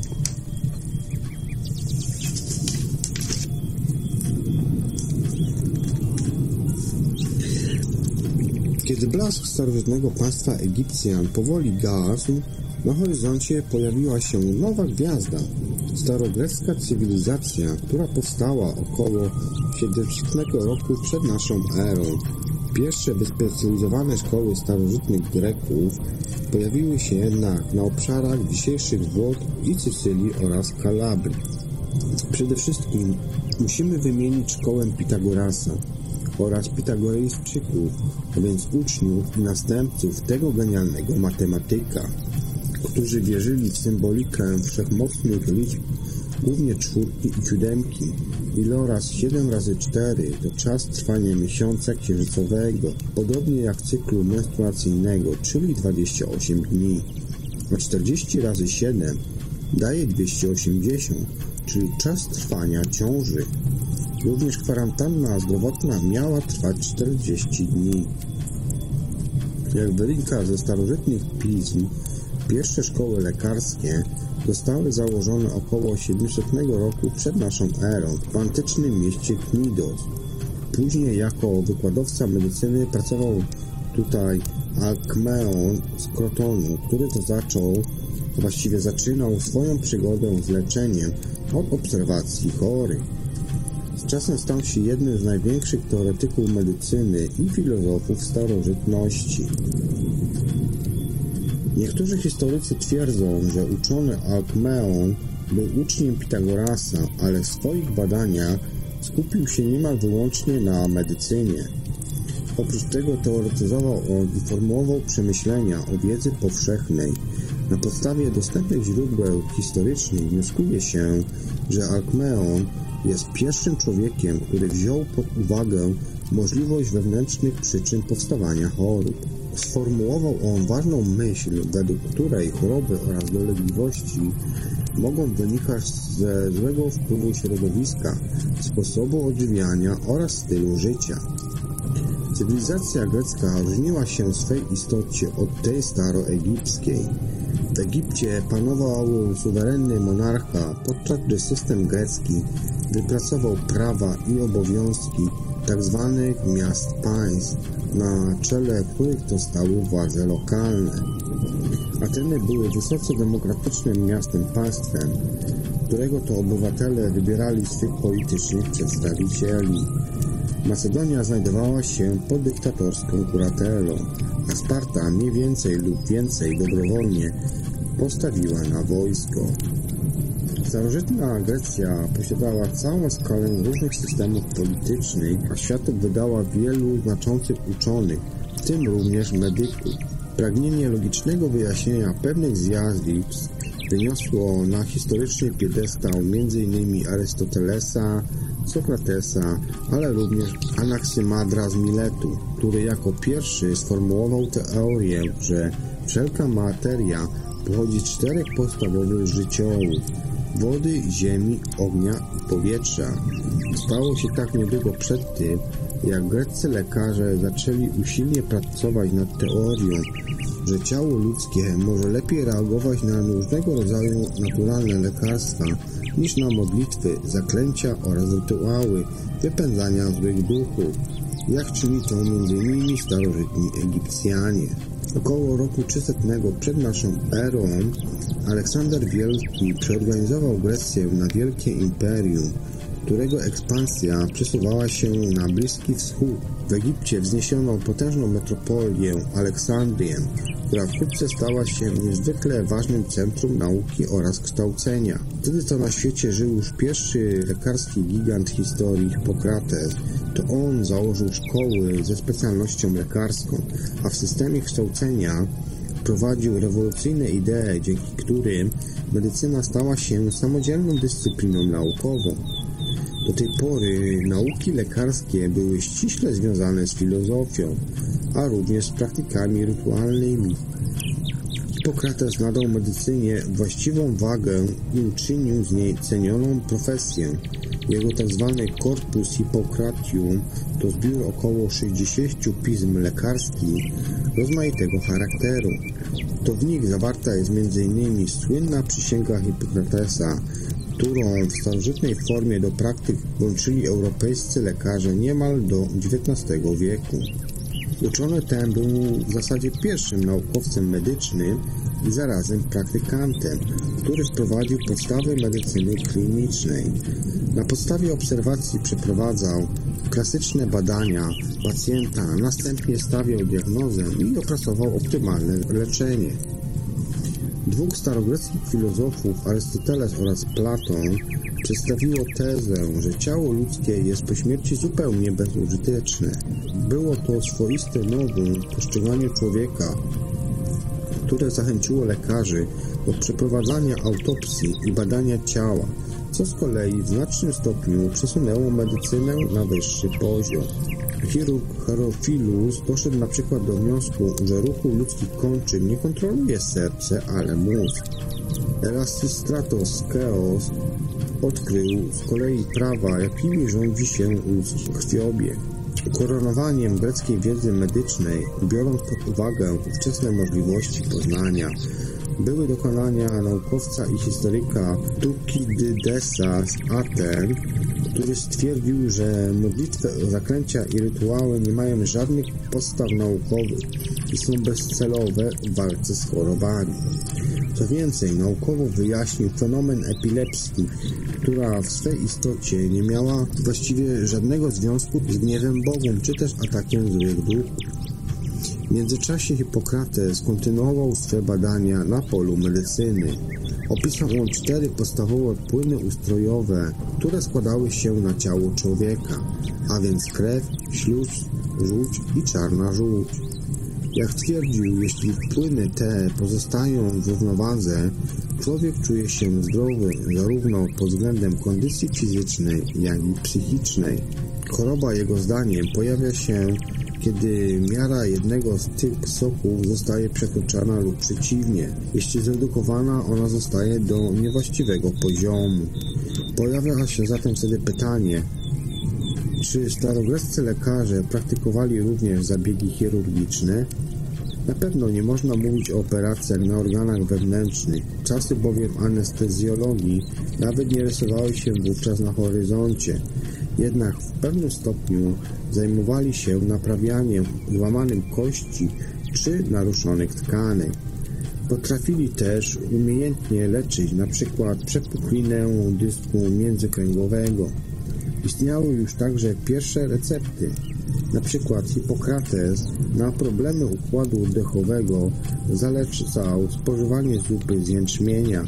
Blask starożytnego państwa Egipcjan powoli gasł, na horyzoncie pojawiła się nowa gwiazda. Starogrecka cywilizacja, która powstała około 700 roku przed naszą erą. Pierwsze wyspecjalizowane szkoły starożytnych Greków pojawiły się jednak na obszarach dzisiejszych Włoch i Sycylii oraz Kalabrii. Przede wszystkim musimy wymienić szkołę Pitagorasa oraz Pitagorejczyków, a więc uczniów i następców tego genialnego matematyka, którzy wierzyli w symbolikę wszechmocnych liczb, głównie czwórki i siódemki. Iloraz 7 razy 4 to czas trwania miesiąca księżycowego, podobnie jak cyklu menstruacyjnego, czyli 28 dni. A 40 razy 7 daje 280, czyli czas trwania ciąży. Również kwarantanna zdrowotna miała trwać 40 dni. Jak wynika ze starożytnych pism, pierwsze szkoły lekarskie zostały założone około 700 roku przed naszą erą w antycznym mieście Knidos. Później jako wykładowca medycyny pracował tutaj Alkmeon z Krotonu, który to zaczął, właściwie zaczynał swoją przygodę z leczeniem od obserwacji chorych. Czasem stał się jednym z największych teoretyków medycyny i filozofów starożytności. Niektórzy historycy twierdzą, że uczony Alkmeon był uczniem Pitagorasa, ale w swoich badaniach skupił się niemal wyłącznie na medycynie. Oprócz tego teoretyzował on i formułował przemyślenia o wiedzy powszechnej. Na podstawie dostępnych źródeł historycznych wnioskuje się, że Alkmeon jest pierwszym człowiekiem, który wziął pod uwagę możliwość wewnętrznych przyczyn powstawania chorób. Sformułował on ważną myśl, według której choroby oraz dolegliwości mogą wynikać ze złego wpływu środowiska, sposobu odżywiania oraz stylu życia. Cywilizacja grecka różniła się w swej istocie od tej staroegipskiej. W Egipcie panował suwerenny monarcha, podczas gdy system grecki wypracował prawa i obowiązki tzw. Tak miast państw, na czele których to stały władze lokalne. Ateny były wysoce demokratycznym miastem państwem, którego to obywatele wybierali swych politycznych przedstawicieli. Macedonia znajdowała się pod dyktatorską kuratelą, a Sparta mniej więcej lub więcej dobrowolnie postawiła na wojsko. Starożytna Grecja posiadała całą skalę różnych systemów politycznych, a światu wydała wielu znaczących uczonych, w tym również medyków. Pragnienie logicznego wyjaśnienia pewnych zjawisk wyniosło na historyczny piedestał m.in. Arystotelesa, Sokratesa, ale również Anaksymandra z Miletu, który jako pierwszy sformułował teorię, że wszelka materia pochodzi z czterech podstawowych życziołów wody, ziemi, ognia i powietrza. Stało się tak niedługo przed tym, jak greccy lekarze zaczęli usilnie pracować nad teorią, że ciało ludzkie może lepiej reagować na różnego rodzaju naturalne lekarstwa niż na modlitwy, zaklęcia oraz rytuały wypędzania złych duchów, jak czyni to m.in. starożytni Egipcjanie. Około roku 300 przed naszą erą Aleksander Wielki przeorganizował Grecję na wielkie imperium, którego ekspansja przesuwała się na Bliski Wschód. W Egipcie wzniesiono potężną metropolię Aleksandrię, która wkrótce stała się niezwykle ważnym centrum nauki oraz kształcenia. Wtedy to na świecie żył już pierwszy lekarski gigant historii Hipokrates. To on założył szkoły ze specjalnością lekarską, a w systemie kształcenia wprowadził rewolucyjne idee, dzięki którym medycyna stała się samodzielną dyscypliną naukową. Do tej pory nauki lekarskie były ściśle związane z filozofią, a również z praktykami rytualnymi. Hipokrates nadał medycynie właściwą wagę i uczynił z niej cenioną profesję. Jego tzw. Tak Corpus Hippocratium to zbiór około 60 pism lekarskich rozmaitego charakteru. To w nich zawarta jest m.in. słynna przysięga Hipokratesa, którą w starożytnej formie do praktyk włączyli europejscy lekarze niemal do XIX wieku. Uczony ten był w zasadzie pierwszym naukowcem medycznym i zarazem praktykantem, który wprowadził podstawy medycyny klinicznej. Na podstawie obserwacji przeprowadzał klasyczne badania pacjenta, następnie stawiał diagnozę i opracował optymalne leczenie. Dwóch starogreckich filozofów, Arystoteles oraz Platon, przedstawiło tezę, że ciało ludzkie jest po śmierci zupełnie bezużyteczne. Było to swoiste nowum w postrzeganiu człowieka, które zachęciło lekarzy do przeprowadzania autopsji i badania ciała, co z kolei w znacznym stopniu przesunęło medycynę na wyższy poziom. Chirurg Herophilus doszedł na przykład do wniosku, że ruchu ludzkich kończyn nie kontroluje serce, ale mózg. Erasistratos Keos odkrył z kolei prawa, jakimi rządzi się ludzki krwiobieg. Ukoronowaniem greckiej wiedzy medycznej, biorąc pod uwagę ówczesne możliwości poznania, były dokonania naukowca i historyka Tukidydesa z Aten, który stwierdził, że modlitwy, zaklęcia i rytuały nie mają żadnych podstaw naukowych i są bezcelowe w walce z chorobami. Co więcej, naukowo wyjaśnił fenomen epilepsji, która w swej istocie nie miała właściwie żadnego związku z gniewem Bogiem, czy też atakiem złych duchów. W międzyczasie Hipokrates kontynuował swe badania na polu medycyny. Opisał on cztery podstawowe płyny ustrojowe, które składały się na ciało człowieka, a więc krew, śluz, żółć i czarna żółć. Jak twierdził, jeśli wpłyny te pozostają w równowadze, człowiek czuje się zdrowy zarówno pod względem kondycji fizycznej, jak i psychicznej. Choroba jego zdaniem pojawia się, kiedy miara jednego z tych soków zostaje przekroczona lub przeciwnie. Jeśli zredukowana, ona zostaje do niewłaściwego poziomu. Pojawia się zatem wtedy pytanie, czy starogreccy lekarze praktykowali również zabiegi chirurgiczne? Na pewno nie można mówić o operacjach na organach wewnętrznych. Czasy bowiem anestezjologii nawet nie rysowały się wówczas na horyzoncie. Jednak w pewnym stopniu zajmowali się naprawianiem złamanych kości czy naruszonych tkanek. Potrafili też umiejętnie leczyć np. przepuklinę dysku międzykręgowego. Istniały już także pierwsze recepty. Na przykład Hipokrates na problemy układu oddechowego zalecał spożywanie zupy z jęczmienia,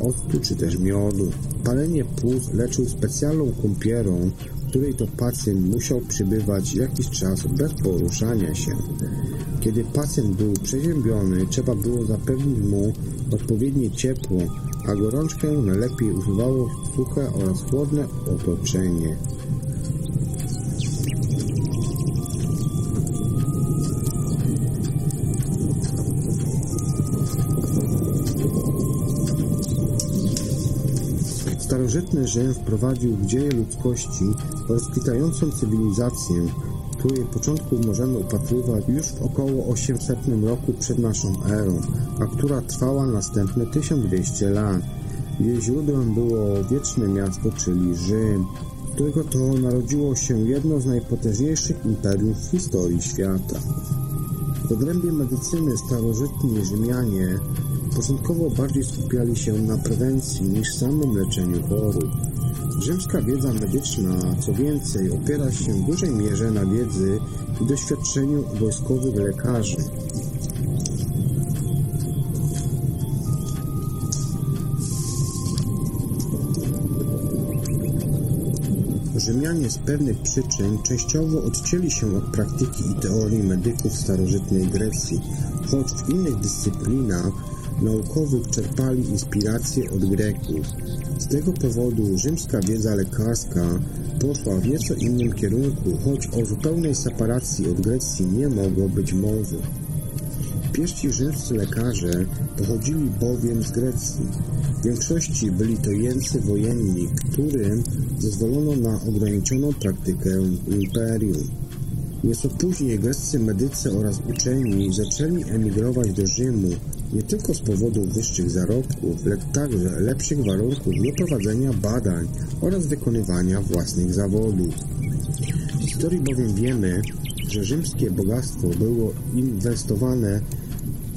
octu czy też miodu. Palenie płuc leczył specjalną kąpierą, której to pacjent musiał przybywać jakiś czas bez poruszania się. Kiedy pacjent był przeziębiony, trzeba było zapewnić mu odpowiednie ciepło, a gorączkę najlepiej używało suche oraz chłodne otoczenie. Starożytny Rzym wprowadził w dzieje ludzkości rozkwitającą cywilizację, której początku możemy upatrywać już w około 800 roku przed naszą erą, a która trwała następne 1200 lat. Jej źródłem było wieczne miasto, czyli Rzym, którego to narodziło się jedno z najpotężniejszych imperiów w historii świata. W odrębie medycyny starożytni Rzymianie początkowo bardziej skupiali się na prewencji niż samym leczeniu chorób. Rzymska wiedza medyczna, co więcej, opiera się w dużej mierze na wiedzy i doświadczeniu wojskowych lekarzy. Rzymianie z pewnych przyczyn częściowo odcięli się od praktyki i teorii medyków starożytnej Grecji, choć w innych dyscyplinach naukowych czerpali inspiracje od Greków. Z tego powodu rzymska wiedza lekarska poszła w nieco innym kierunku, choć o zupełnej separacji od Grecji nie mogło być mowy. Pierwsi rzymscy lekarze pochodzili bowiem z Grecji. W większości byli to jeńcy wojenni, którym zezwolono na ograniczoną praktykę imperium. Nieco później greccy medycy oraz uczeni zaczęli emigrować do Rzymu nie tylko z powodu wyższych zarobków, lecz także lepszych warunków do prowadzenia badań oraz wykonywania własnych zawodów. W historii bowiem wiemy, że rzymskie bogactwo było inwestowane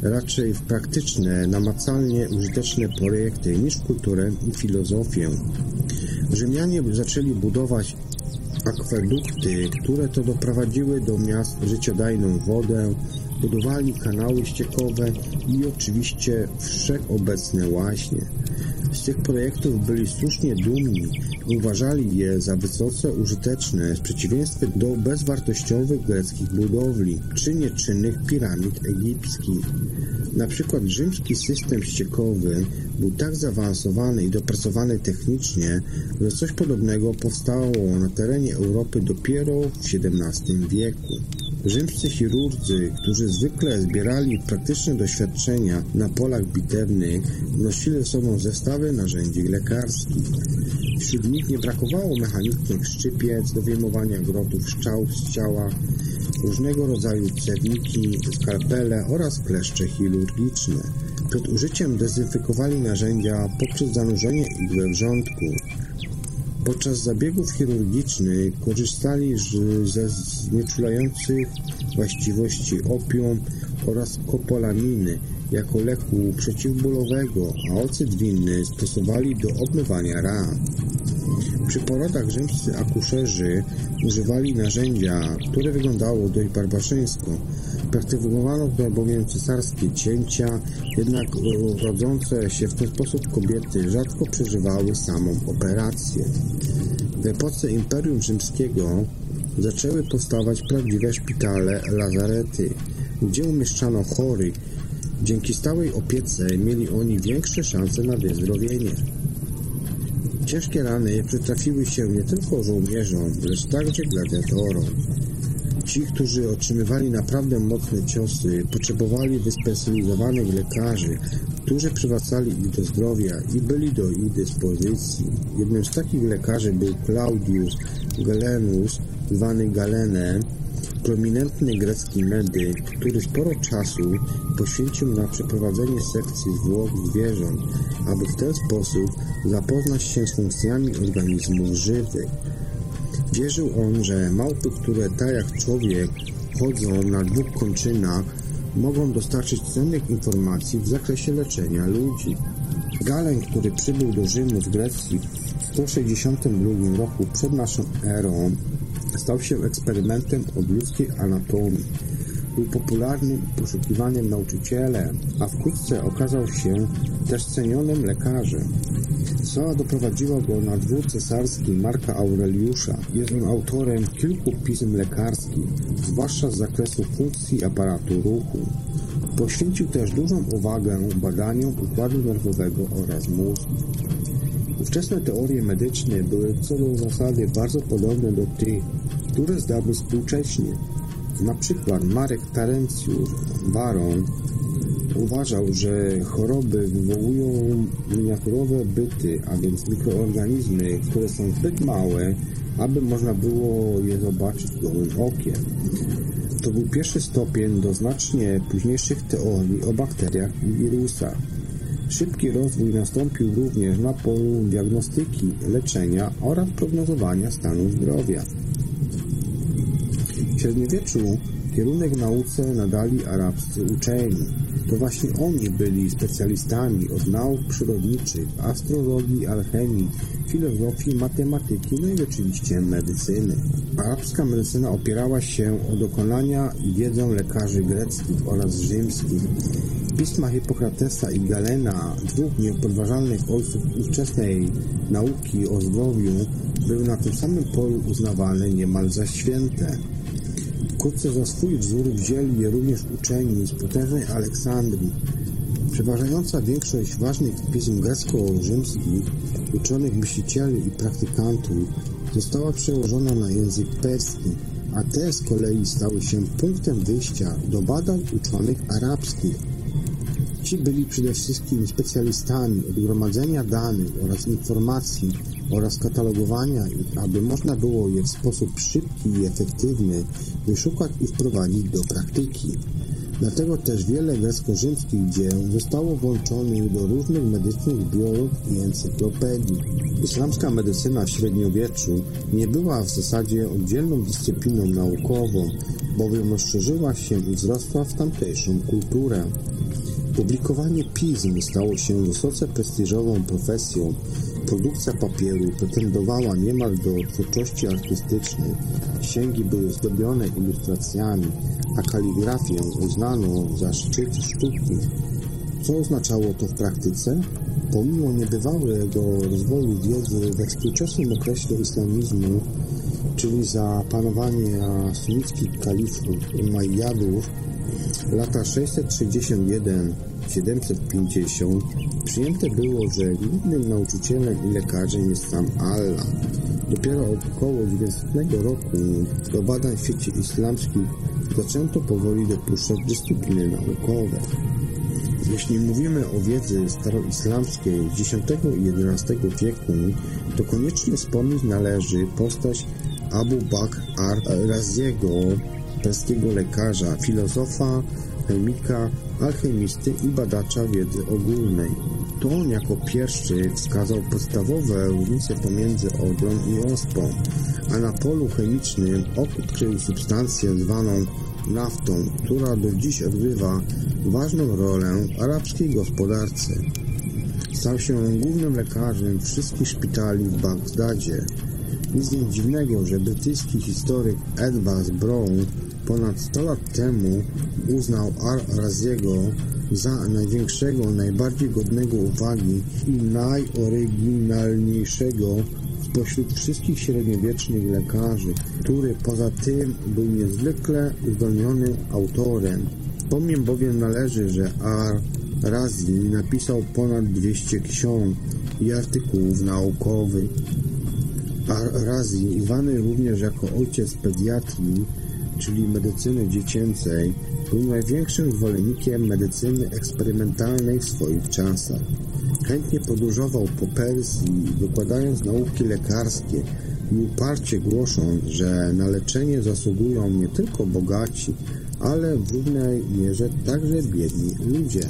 raczej w praktyczne, namacalnie użyteczne projekty niż w kulturę i filozofię. Rzymianie zaczęli budować akwedukty, które to doprowadziły do miast życiodajną wodę, budowali kanały ściekowe i oczywiście wszechobecne łaśnie. Z tych projektów byli słusznie dumni uważali je za wysoce użyteczne w przeciwieństwie do bezwartościowych greckich budowli czy nieczynnych piramid egipskich. Na przykład rzymski system ściekowy był tak zaawansowany i dopracowany technicznie, że coś podobnego powstało na terenie Europy dopiero w XVII wieku. Rzymscy chirurdzy, którzy zwykle zbierali praktyczne doświadczenia na polach bitewnych, nosili ze sobą zestawy narzędzi lekarskich. Wśród nich nie brakowało mechanicznych szczypiec do wyjmowania grotów szczał z ciała, różnego rodzaju cewniki, skalpele oraz kleszcze chirurgiczne. Przed użyciem dezynfekowali narzędzia poprzez zanurzenie ich we wrzątku. Podczas zabiegów chirurgicznych korzystali ze znieczulających właściwości opium oraz kopolaminy jako leku przeciwbólowego, a ocet winny stosowali do obmywania ran. Przy porodach rzymscy akuszerzy używali narzędzia, które wyglądało dość barbarzyńsko. Praktykowano bowiem cesarskie cięcia, jednak rodzące się w ten sposób kobiety rzadko przeżywały samą operację. W epoce Imperium Rzymskiego zaczęły powstawać prawdziwe szpitale, lazarety, gdzie umieszczano chorych. Dzięki stałej opiece mieli oni większe szanse na wyzdrowienie. Ciężkie rany przytrafiły się nie tylko żołnierzom, lecz także gladiatorom. Ci, którzy otrzymywali naprawdę mocne ciosy, potrzebowali wyspecjalizowanych lekarzy, którzy przywracali ich do zdrowia i byli do ich dyspozycji. Jednym z takich lekarzy był Claudius Galenus, zwany Galenem, prominentny grecki medyk, który sporo czasu poświęcił na przeprowadzenie sekcji zwłok zwierząt, aby w ten sposób zapoznać się z funkcjami organizmów żywych. Wierzył on, że małpy, które tak jak człowiek chodzą na dwóch kończynach, mogą dostarczyć cennych informacji w zakresie leczenia ludzi. Galen, który przybył do Rzymu w Grecji w 162 roku przed naszą erą, stał się eksperymentem od ludzkiej anatomii. Był popularnym poszukiwanym nauczycielem, a wkrótce okazał się też cenionym lekarzem. Słała doprowadziła go na dwór cesarski Marka Aureliusza. Jest on autorem kilku pism lekarskich, zwłaszcza z zakresu funkcji aparatu ruchu. Poświęcił też dużą uwagę badaniom układu nerwowego oraz mózgu. Ówczesne teorie medyczne były co do zasady bardzo podobne do tych, które zdały współcześnie. Na przykład Marek Tarencjusz Baron uważał, że choroby wywołują miniaturowe byty, a więc mikroorganizmy, które są zbyt małe, aby można było je zobaczyć gołym okiem. To był pierwszy stopień do znacznie późniejszych teorii o bakteriach i wirusach. Szybki rozwój nastąpił również na polu diagnostyki, leczenia oraz prognozowania stanu zdrowia. W średniowieczu kierunek nauce nadali arabscy uczeni. To właśnie oni byli specjalistami od nauk przyrodniczych, astrologii, alchemii, filozofii, matematyki, no i oczywiście medycyny. Arabska medycyna opierała się o dokonania i wiedzę lekarzy greckich oraz rzymskich. Pisma Hipokratesa i Galena, dwóch niepodważalnych ojców ówczesnej nauki o zdrowiu, były na tym samym polu uznawane niemal za święte. Wkrótce za swój wzór wzięli je również uczeni z potężnej Aleksandrii. Przeważająca większość ważnych pism grecko-rzymskich, uczonych myślicieli i praktykantów została przełożona na język perski, a te z kolei stały się punktem wyjścia do badań uczonych arabskich. Ci byli przede wszystkim specjalistami od gromadzenia danych oraz informacji oraz katalogowania ich, aby można było je w sposób szybki i efektywny wyszukać i wprowadzić do praktyki. Dlatego też wiele grecko-rzymskich dzieł zostało włączonych do różnych medycznych zbiorów i encyklopedii. Islamska medycyna w średniowieczu nie była w zasadzie oddzielną dyscypliną naukową, bowiem rozszerzyła się i wzrosła w tamtejszą kulturę. Publikowanie pism stało się wysoce prestiżową profesją. Produkcja papieru pretendowała niemal do twórczości artystycznej. Księgi były zdobione ilustracjami, a kaligrafię uznano za szczyt sztuki. Co oznaczało to w praktyce? Pomimo niebywałego rozwoju wiedzy we współczesnym okresie islamizmu, czyli za panowania sunnickich kalifów Umayyadów, lata 661-750 przyjęte było, że głównym nauczycielem i lekarzem jest sam Allah. Dopiero około 900 roku do badań w świecie islamskich zaczęto powoli dopuszczać dyscypliny naukowe. Jeśli mówimy o wiedzy staroislamskiej X i XI wieku, to koniecznie wspomnieć należy postać Abu Bakr al-Raziego, perskiego lekarza, filozofa, chemika, alchemisty i badacza wiedzy ogólnej. To on jako pierwszy wskazał podstawowe różnice pomiędzy odrą i ospą, a na polu chemicznym odkrył substancję zwaną naftą, która do dziś odgrywa ważną rolę w arabskiej gospodarce. Stał się głównym lekarzem wszystkich szpitali w Bagdadzie. Nic więc dziwnego, że brytyjski historyk Edward Brown ponad 100 lat temu uznał Al-Raziego za największego, najbardziej godnego uwagi i najoryginalniejszego spośród wszystkich średniowiecznych lekarzy, który poza tym był niezwykle uzdolnionym autorem. Wspomniem bowiem należy, że Ar-Razi napisał ponad 200 ksiąg i artykułów naukowych. Ar-Razi, zwany również jako ojciec pediatrii, czyli medycyny dziecięcej, był największym zwolennikiem medycyny eksperymentalnej w swoich czasach. Chętnie podróżował po Persji, wykładając nauki lekarskie i uparcie głosząc, że na leczenie zasługują nie tylko bogaci, ale w równej mierze także biedni ludzie.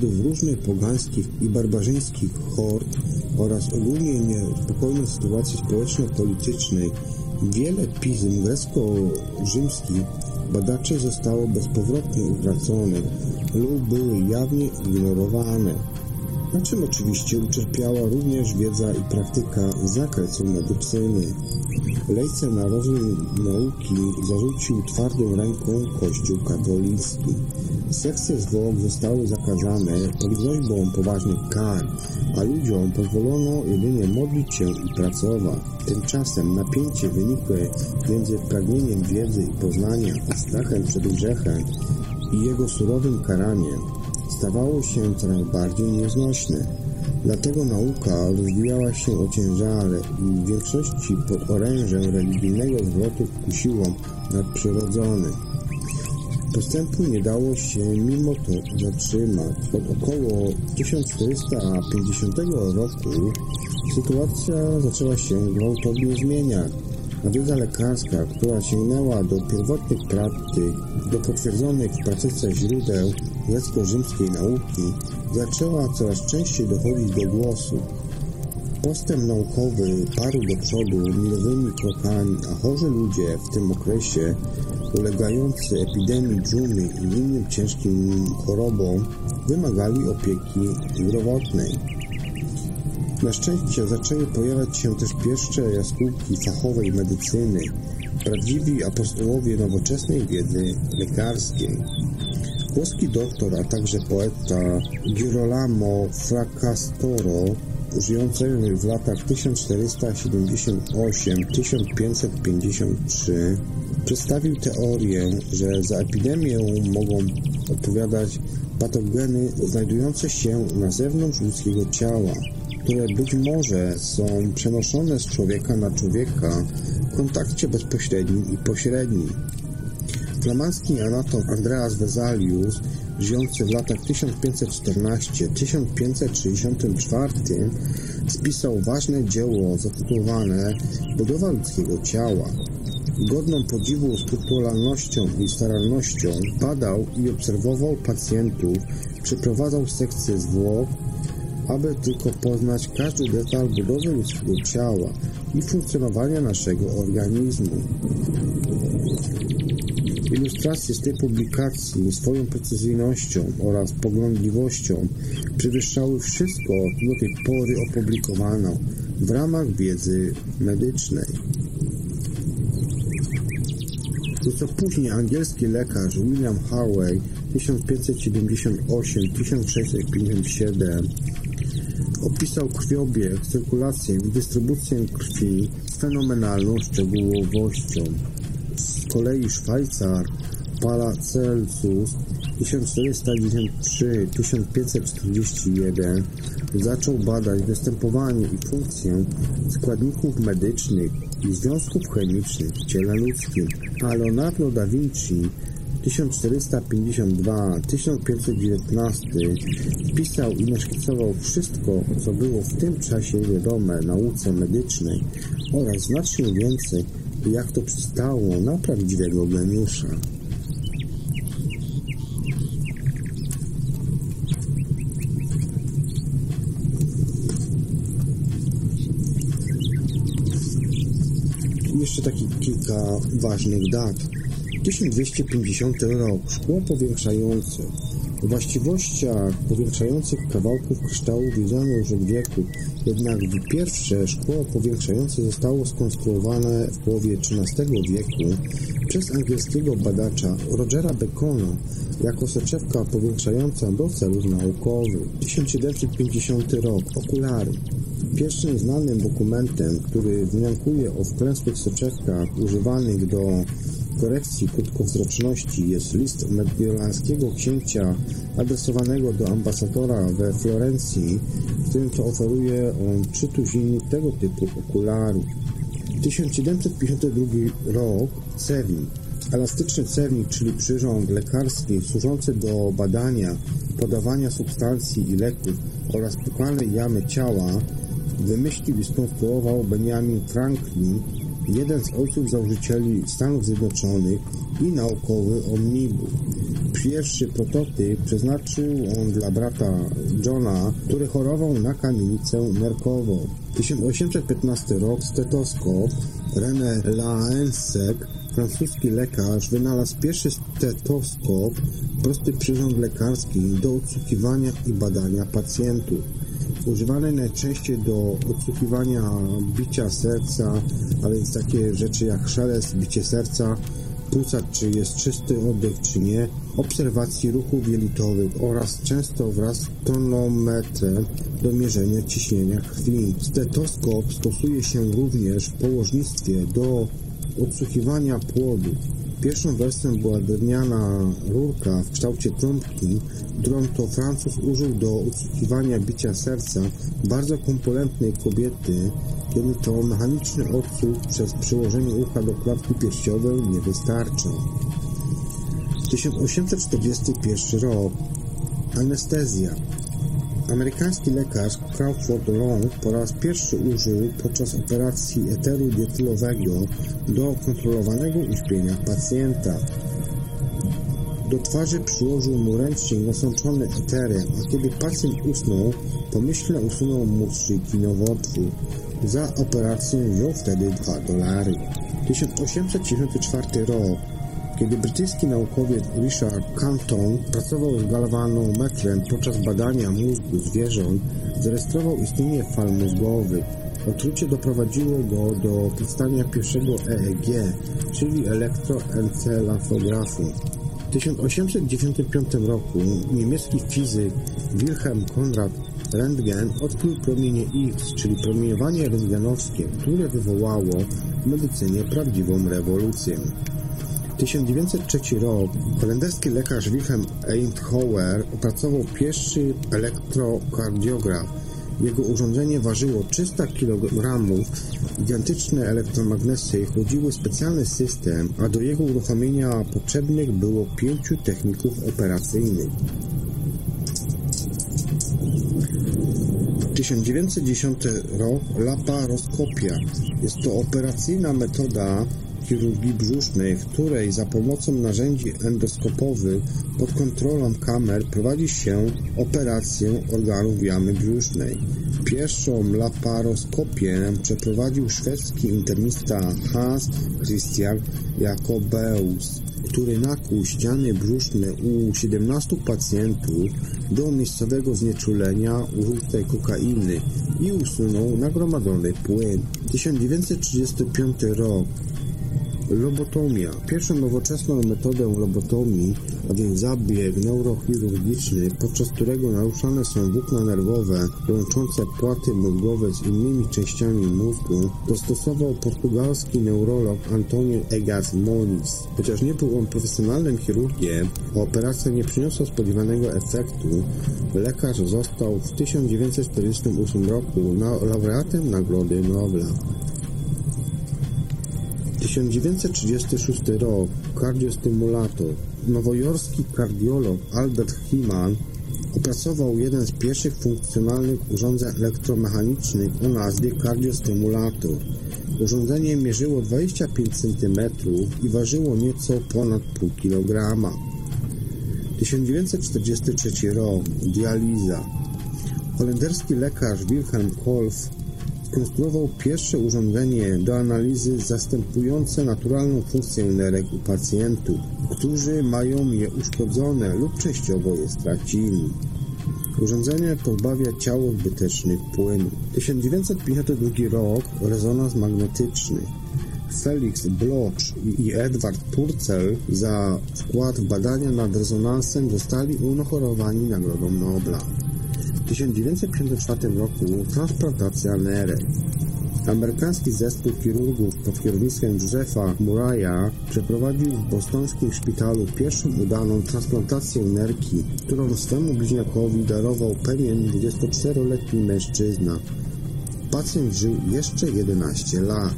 Najazdów różnych pogańskich i barbarzyńskich hord oraz ogólnie niespokojnej sytuacji społeczno-politycznej wiele pism grecko-rzymskich badaczy zostało bezpowrotnie utracone lub były jawnie ignorowane, na czym oczywiście ucierpiała również wiedza i praktyka z zakresu medycyny. Lejce na rozwój nauki zarzucił twardą ręką Kościół katolicki. Sekcje zwłok zostały zakazane pod groźbą poważnych kar, a ludziom pozwolono jedynie modlić się i pracować. Tymczasem napięcie wynikłe między pragnieniem wiedzy i poznania a strachem przed grzechem i jego surowym karaniem stawało się coraz bardziej nieznośne. Dlatego nauka rozwijała się ociężale i w większości pod orężem religijnego zwrotu kusiło nadprzyrodzone. Postępu nie dało się mimo to zatrzymać. Od około 1450 roku sytuacja zaczęła się gwałtownie zmieniać, a wiedza lekarska, która sięgnęła do pierwotnych praktyk, do potwierdzonych w praktyce źródeł grecko-rzymskiej nauki, zaczęła coraz częściej dochodzić do głosu. Postęp naukowy parł do przodu milowymi krokami, a chorzy ludzie w tym okresie ulegający epidemii dżumy i innym ciężkim chorobom wymagali opieki zdrowotnej. Na szczęście zaczęły pojawiać się też pierwsze jaskółki fachowej medycyny, prawdziwi apostołowie nowoczesnej wiedzy lekarskiej. Włoski doktor, a także poeta Girolamo Fracastoro, żyjący w latach 1478-1553, przedstawił teorię, że za epidemię mogą odpowiadać patogeny znajdujące się na zewnątrz ludzkiego ciała, które być może są przenoszone z człowieka na człowieka w kontakcie bezpośrednim i pośrednim. Flamandzki anatom Andreas Vesalius, żyjący w latach 1514-1564, spisał ważne dzieło zatytułowane Budowa ludzkiego ciała. Godną podziwu skrupulalnością i starannością badał i obserwował pacjentów, przeprowadzał sekcje zwłok, aby tylko poznać każdy detal budowy ludzkiego ciała i funkcjonowania naszego organizmu. Ilustracje z tej publikacji swoją precyzyjnością oraz poglądliwością przewyższały wszystko, do tej pory opublikowano w ramach wiedzy medycznej. Nieco później angielski lekarz William Harvey 1578-1657 opisał krwiobieg, cyrkulację i dystrybucję krwi z fenomenalną szczegółowością. Z kolei Szwajcar Paracelsus 1493-1541 zaczął badać występowanie i funkcję składników medycznych i związków chemicznych w ciele ludzkim, a Leonardo da Vinci 1452-1519 pisał i naszkicował wszystko, co było w tym czasie wiadome nauce medycznej oraz znacznie więcej, jak to przystało na prawdziwego geniusza. jeszcze taki kilka ważnych dat. 1250 rok. Szkło powiększające. Właściwościach powiększających kawałków kryształu wiedziano już od wieku, jednak pierwsze szkło powiększające zostało skonstruowane w połowie XIII wieku przez angielskiego badacza Rogera Bacona jako soczewka powiększająca do celów naukowych. 1750 rok. Okulary. Pierwszym znanym dokumentem, który wzmiankuje o wklęsłych soczewkach używanych do korekcji krótkowzroczności jest list mediolańskiego księcia adresowanego do ambasadora we Florencji, w którym to oferuje on trzy tuziny tego typu okularów. 1752 rok Cewnik. Elastyczny cewnik, czyli przyrząd lekarski służący do badania, podawania substancji i leków oraz puklalnej jamy ciała wymyślił i skonstruował Benjamin Franklin, jeden z ojców założycieli Stanów Zjednoczonych i naukowy omnibus. Pierwszy prototyp przeznaczył on dla brata Johna, który chorował na kamienicę nerkową. 1815 rok stetoskop René Laensek, francuski lekarz, wynalazł pierwszy stetoskop, prosty przyrząd lekarski do odsłuchiwania i badania pacjentów używane najczęściej do odsłuchiwania bicia serca, a więc takie rzeczy jak szelest, bicie serca, płuca, czy jest czysty oddech, czy nie, obserwacji ruchów jelitowych oraz często wraz z tonometrem do mierzenia ciśnienia krwi. Stetoskop stosuje się również w położnictwie do odsłuchiwania płodu. Pierwszą wersją była drewniana rurka w kształcie trąbki, którą to Francuz użył do odsłuchiwania bicia serca bardzo kompulentnej kobiety, kiedy to mechaniczny odsłuch przez przyłożenie ucha do klatki piersiowej nie wystarczył. 1841 rok. Anestezja. Amerykański lekarz Crawford Long po raz pierwszy użył podczas operacji eteru dietylowego do kontrolowanego uśpienia pacjenta. Do twarzy przyłożył mu ręcznik nasączony eterem, a kiedy pacjent usnął, pomyślnie usunął mu szyjki nowotwór. Za operację wziął wtedy 2 dolary. 1894 rok kiedy brytyjski naukowiec Richard Canton pracował z galvanometrem podczas badania mózgu zwierząt, zarejestrował istnienie fal mózgowych. Otrucie doprowadziło go do powstania pierwszego EEG, czyli elektroencefalografu. W 1895 roku niemiecki fizyk Wilhelm Konrad Rentgen odkrył promienie X, czyli promieniowanie rentgenowskie, które wywołało w medycynie prawdziwą rewolucję. 1903 rok holenderski lekarz Wilhelm Einthower opracował pierwszy elektrokardiograf. Jego urządzenie ważyło 300 kg. Gigantyczne elektromagnesy chłodziły specjalny system, a do jego uruchomienia potrzebnych było pięciu techników operacyjnych. 1910 rok laparoskopia. Jest to operacyjna metoda chirurgii brzusznej, w której za pomocą narzędzi endoskopowych pod kontrolą kamer prowadzi się operację organów jamy brzusznej. Pierwszą laparoskopię przeprowadził szwedzki internista Hans Christian Jakobeus, który nakłuł ściany brzuszne u 17 pacjentów do miejscowego znieczulenia użytej kokainy i usunął nagromadzony płyn. 1935 rok Lobotomia. Pierwszą nowoczesną metodę lobotomii, a więc zabieg neurochirurgiczny, podczas którego naruszane są włókna nerwowe łączące płaty mózgowe z innymi częściami mózgu, dostosował portugalski neurolog Antonio Egas Moniz. Chociaż nie był on profesjonalnym chirurgiem, a operacja nie przyniosła spodziewanego efektu, lekarz został w 1948 roku laureatem Nagrody Nobla. 1936 rok. Kardiostymulator. Nowojorski kardiolog Albert Himan opracował jeden z pierwszych funkcjonalnych urządzeń elektromechanicznych o nazwie kardiostymulator. Urządzenie mierzyło 25 cm i ważyło nieco ponad pół kilograma. 1943 rok. Dializa. Holenderski lekarz Wilhelm Kolf skonstruował pierwsze urządzenie do analizy zastępujące naturalną funkcję nerek u pacjentów, którzy mają je uszkodzone lub częściowo je stracili. Urządzenie pozbawia ciało zbytecznych płynów. 1952 rok rezonans magnetyczny. Felix Bloch i Edward Purcell za wkład w badania nad rezonansem zostali uhonorowani Nagrodą Nobla. W 1954 roku transplantacja nerek. Amerykański zespół chirurgów pod kierownictwem Józefa Muraya przeprowadził w bostońskim szpitalu pierwszą udaną transplantację nerki, którą swemu bliźniakowi darował pewien 24-letni mężczyzna. Pacjent żył jeszcze 11 lat.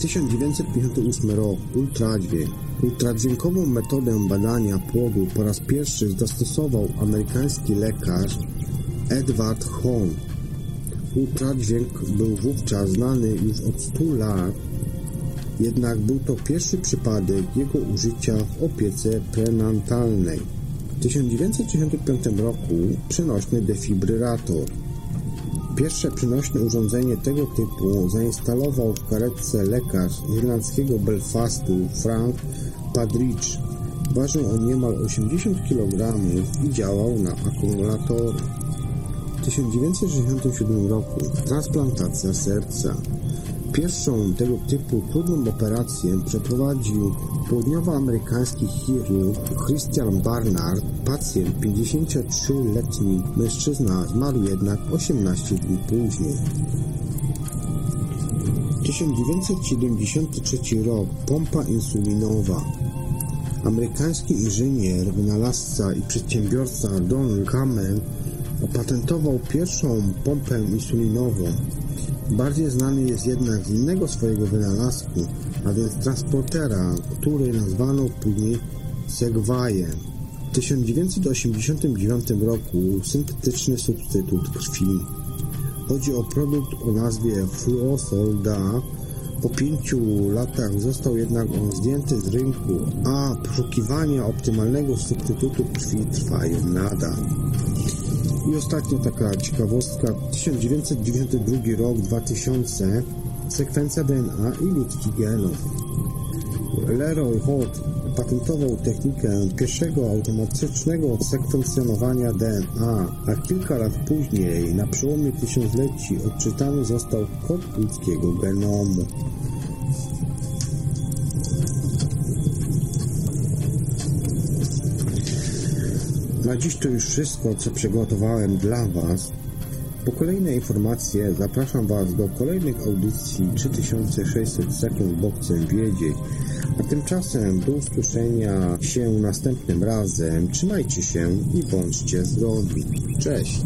1958 rok. Ultradźwięk. Ultradźwiękową metodę badania płodu po raz pierwszy zastosował amerykański lekarz Edward Hone. Ultradźwięk był wówczas znany już od 100 lat, jednak był to pierwszy przypadek jego użycia w opiece prenatalnej. W 1965 roku przenośny defibrylator. Pierwsze przenośne urządzenie tego typu zainstalował w karetce lekarz irlandzkiego Belfastu Frank Padridge. Ważył on niemal 80 kg i działał na akumulatory. W 1967 roku transplantacja serca. Pierwszą tego typu trudną operację przeprowadził południowoamerykański chirurg Christian Barnard. Pacjent, 53-letni mężczyzna, zmarł jednak 18 dni później. 1973 rok. Pompa insulinowa. Amerykański inżynier, wynalazca i przedsiębiorca Don Kamen opatentował pierwszą pompę insulinową. Bardziej znany jest jednak z innego swojego wynalazku, a więc transportera, który nazwano później Segwayem. W 1989 roku syntetyczny substytut krwi. Chodzi o produkt o nazwie Fluosol Da. Po pięciu latach został jednak on zdjęty z rynku, a poszukiwania optymalnego substytutu krwi trwają nadal. I ostatnia taka ciekawostka, 1992 rok, 2000, sekwencja DNA i ludzkich genów. Leroy Holt patentował technikę pierwszego automatycznego sekwencjonowania DNA, a kilka lat później, na przełomie tysiącleci, odczytany został kod ludzkiego genomu. Na dziś to już wszystko, co przygotowałem dla Was. Po kolejne informacje zapraszam Was do kolejnych audycji 3600 sekund, bo wiedzieć. A tymczasem do usłyszenia się następnym razem. Trzymajcie się i bądźcie zdrowi. Cześć!